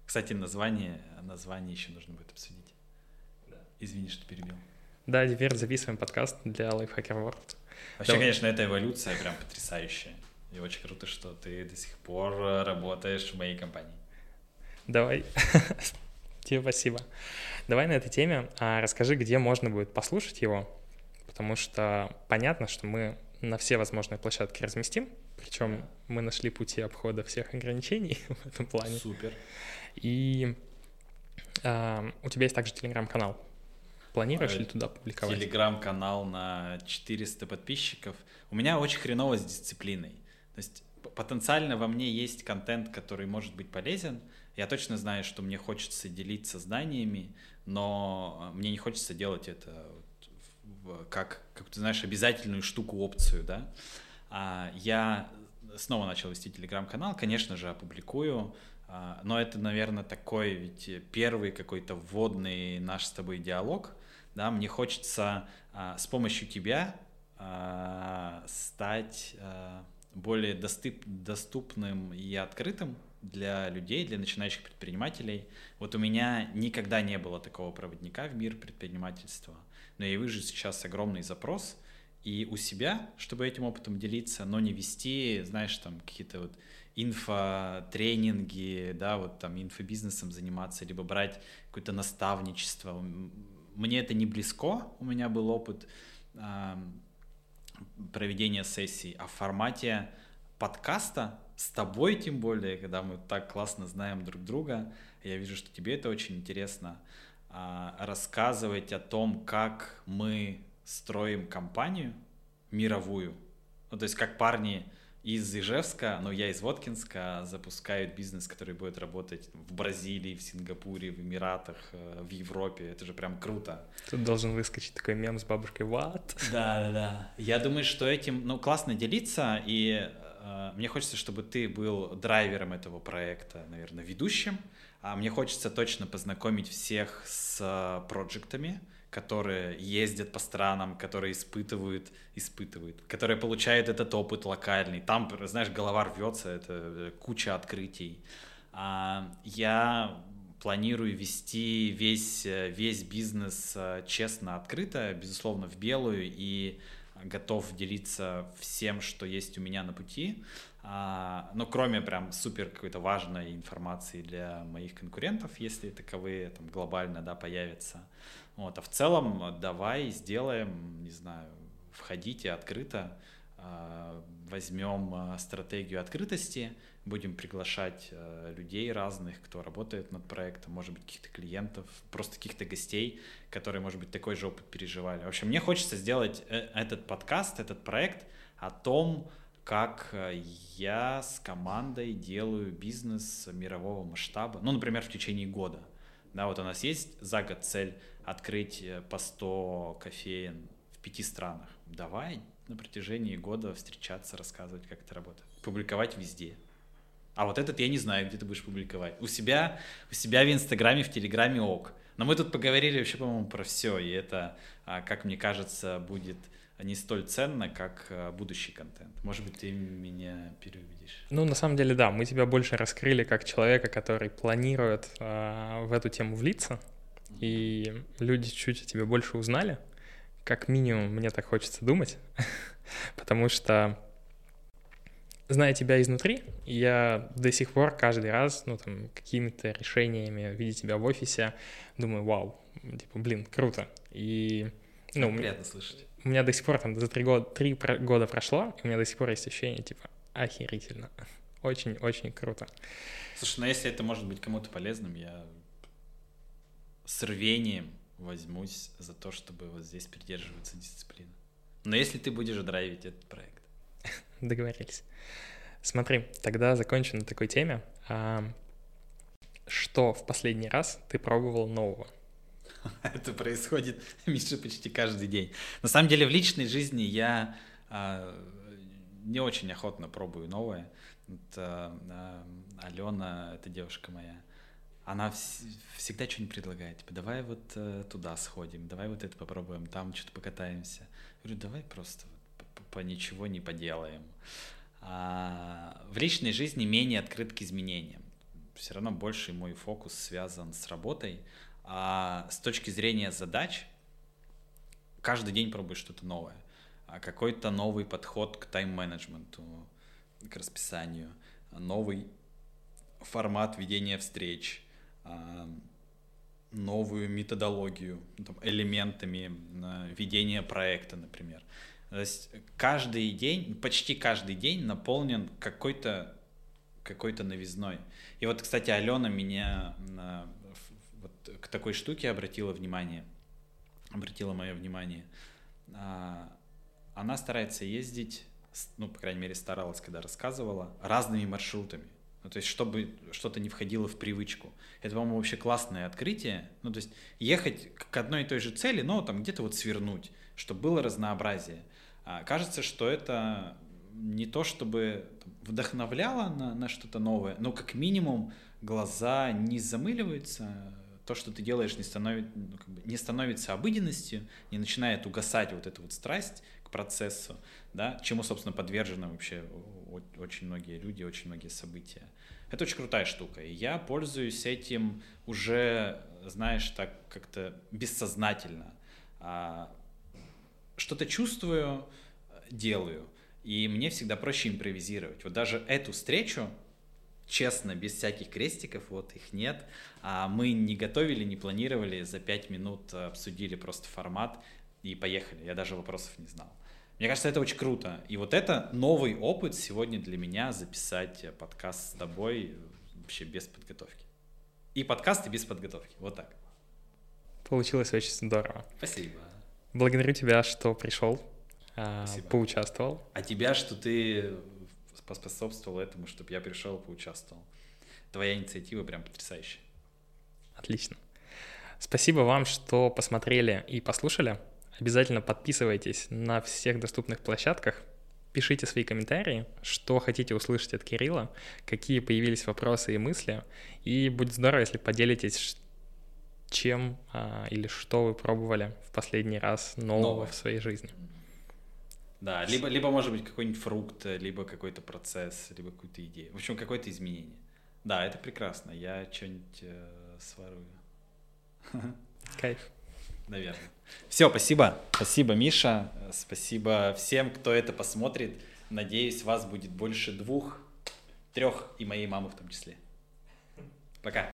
B: Кстати, название, название еще нужно будет обсудить. Да. Извини, что перебил.
A: Да, теперь записываем подкаст для Lifehacker World.
B: Вообще, Давай. конечно, эта эволюция прям потрясающая. И очень круто, что ты до сих пор работаешь в моей компании.
A: Давай. Тебе спасибо. Давай на этой теме а, расскажи, где можно будет послушать его, потому что понятно, что мы на все возможные площадки разместим, причем мы нашли пути обхода всех ограничений в этом плане.
B: Супер.
A: И а, у тебя есть также телеграм-канал. Планируешь
B: э,
A: ли туда публиковать?
B: Телеграм-канал на 400 подписчиков. У меня очень хреново с дисциплиной. То есть потенциально во мне есть контент, который может быть полезен. Я точно знаю, что мне хочется делиться знаниями, но мне не хочется делать это как, как ты знаешь, обязательную штуку, опцию, да. А я снова начал вести телеграм-канал, конечно же, опубликую, а, но это, наверное, такой ведь первый какой-то вводный наш с тобой диалог, да, мне хочется а, с помощью тебя стать более доступ, доступным и открытым для людей, для начинающих предпринимателей. Вот у меня никогда не было такого проводника в мир предпринимательства, но я вижу сейчас огромный запрос и у себя, чтобы этим опытом делиться, но не вести, знаешь, там какие-то вот инфотренинги, да, вот там инфобизнесом заниматься, либо брать какое-то наставничество. Мне это не близко, у меня был опыт проведения сессий, а в формате подкаста с тобой тем более, когда мы так классно знаем друг друга, я вижу, что тебе это очень интересно, а, рассказывать о том, как мы строим компанию мировую. Ну, то есть как парни из Ижевска, но я из Воткинска, запускают бизнес, который будет работать в Бразилии, в Сингапуре, в Эмиратах, э, в Европе. Это же прям круто.
A: Тут должен выскочить такой мем с бабушкой «What?».
B: Да, да, да. Я думаю, что этим, ну, классно делиться, и э, мне хочется, чтобы ты был драйвером этого проекта, наверное, ведущим, а мне хочется точно познакомить всех с э, проектами, которые ездят по странам, которые испытывают, испытывают, которые получают этот опыт локальный. Там, знаешь, голова рвется, это э, куча открытий. А, я планирую вести весь, э, весь бизнес э, честно, открыто, безусловно, в белую и готов делиться всем, что есть у меня на пути. А, но кроме прям супер какой-то важной информации для моих конкурентов, если таковые там глобально да, появятся, вот, а в целом э, давай сделаем, не знаю, входите открыто, а, возьмем э, стратегию открытости, будем приглашать э, людей разных, кто работает над проектом, может быть, каких-то клиентов, просто каких-то гостей, которые, может быть, такой же опыт переживали. В общем, мне хочется сделать этот подкаст, этот проект о том, как я с командой делаю бизнес мирового масштаба, ну, например, в течение года. Да, вот у нас есть за год цель открыть э, по 100 кофеин в пяти странах. Давай на протяжении года встречаться, рассказывать, как это работает. Публиковать везде. А вот этот я не знаю, где ты будешь публиковать. У себя, у себя в Инстаграме, в Телеграме ок. Но мы тут поговорили вообще, по-моему, про все, и это, а, как мне кажется, будет не столь ценно, как а, будущий контент. Может быть, ты меня переубедишь.
A: Ну, на самом деле, да, мы тебя больше раскрыли как человека, который планирует э, в эту тему влиться, и люди чуть о тебе больше узнали, как минимум, мне так хочется думать, потому что, зная тебя изнутри, я до сих пор каждый раз, ну, там, какими-то решениями, видя тебя в офисе, думаю, вау, типа, блин, круто. И,
B: ну, приятно слышать.
A: У меня до сих пор там за три года, три года прошло, и у меня до сих пор есть ощущение, типа, охерительно. Очень-очень круто.
B: Слушай, ну если это может быть кому-то полезным, я с рвением возьмусь за то, чтобы вот здесь придерживаться дисциплины. Но если ты будешь драйвить этот проект.
A: Договорились. Смотри, тогда закончу на такой теме. А, что в последний раз ты пробовал нового?
B: Это происходит, Миша, почти каждый день. На самом деле в личной жизни я а, не очень охотно пробую новое. А, Алена, это девушка моя, она вс- всегда что-нибудь предлагает. Типа, давай вот э, туда сходим, давай вот это попробуем, там что-то покатаемся. Я говорю, давай просто по, по ничего не поделаем. А в личной жизни менее открыт к изменениям. все равно больше мой фокус связан с работой. А с точки зрения задач, каждый день пробую что-то новое. А какой-то новый подход к тайм-менеджменту, к расписанию, новый формат ведения встреч, новую методологию, ну, там, элементами ведения проекта, например. То есть каждый день, почти каждый день наполнен какой-то какой-то новизной. И вот, кстати, Алена меня вот к такой штуке обратила внимание, обратила мое внимание. А, она старается ездить, ну, по крайней мере, старалась, когда рассказывала, разными маршрутами. Ну, то есть, чтобы что-то не входило в привычку. Это, по-моему, вообще классное открытие. Ну, то есть, ехать к одной и той же цели, но там где-то вот свернуть, чтобы было разнообразие. А, кажется, что это не то, чтобы вдохновляло на, на что-то новое, но как минимум глаза не замыливаются, то, что ты делаешь, не, становит, ну, как бы не становится обыденностью, не начинает угасать вот эта вот страсть к процессу, да, чему, собственно, подвержены вообще очень многие люди, очень многие события. Это очень крутая штука, и я пользуюсь этим уже, знаешь, так как-то бессознательно. А, что-то чувствую, делаю, и мне всегда проще импровизировать. Вот даже эту встречу, честно, без всяких крестиков, вот их нет. А мы не готовили, не планировали, за пять минут обсудили просто формат и поехали. Я даже вопросов не знал. Мне кажется, это очень круто. И вот это новый опыт сегодня для меня записать подкаст с тобой вообще без подготовки. И подкасты без подготовки. Вот так.
A: Получилось очень здорово.
B: Спасибо.
A: Благодарю тебя, что пришел, а, Спасибо. поучаствовал.
B: А тебя, что ты поспособствовал этому, чтобы я пришел, поучаствовал. Твоя инициатива прям потрясающая.
A: Отлично. Спасибо вам, что посмотрели и послушали. Обязательно подписывайтесь на всех доступных площадках, пишите свои комментарии, что хотите услышать от Кирилла, какие появились вопросы и мысли, и будет здорово, если поделитесь, чем а, или что вы пробовали в последний раз нового Новое. в своей жизни.
B: Да, либо, либо может быть какой-нибудь фрукт, либо какой-то процесс, либо какую-то идею. В общем, какое-то изменение. Да, это прекрасно. Я что-нибудь э, сворую.
A: Кайф.
B: Наверное. Все, спасибо. Спасибо, Миша. Спасибо всем, кто это посмотрит. Надеюсь, вас будет больше двух, трех и моей мамы в том числе. Пока.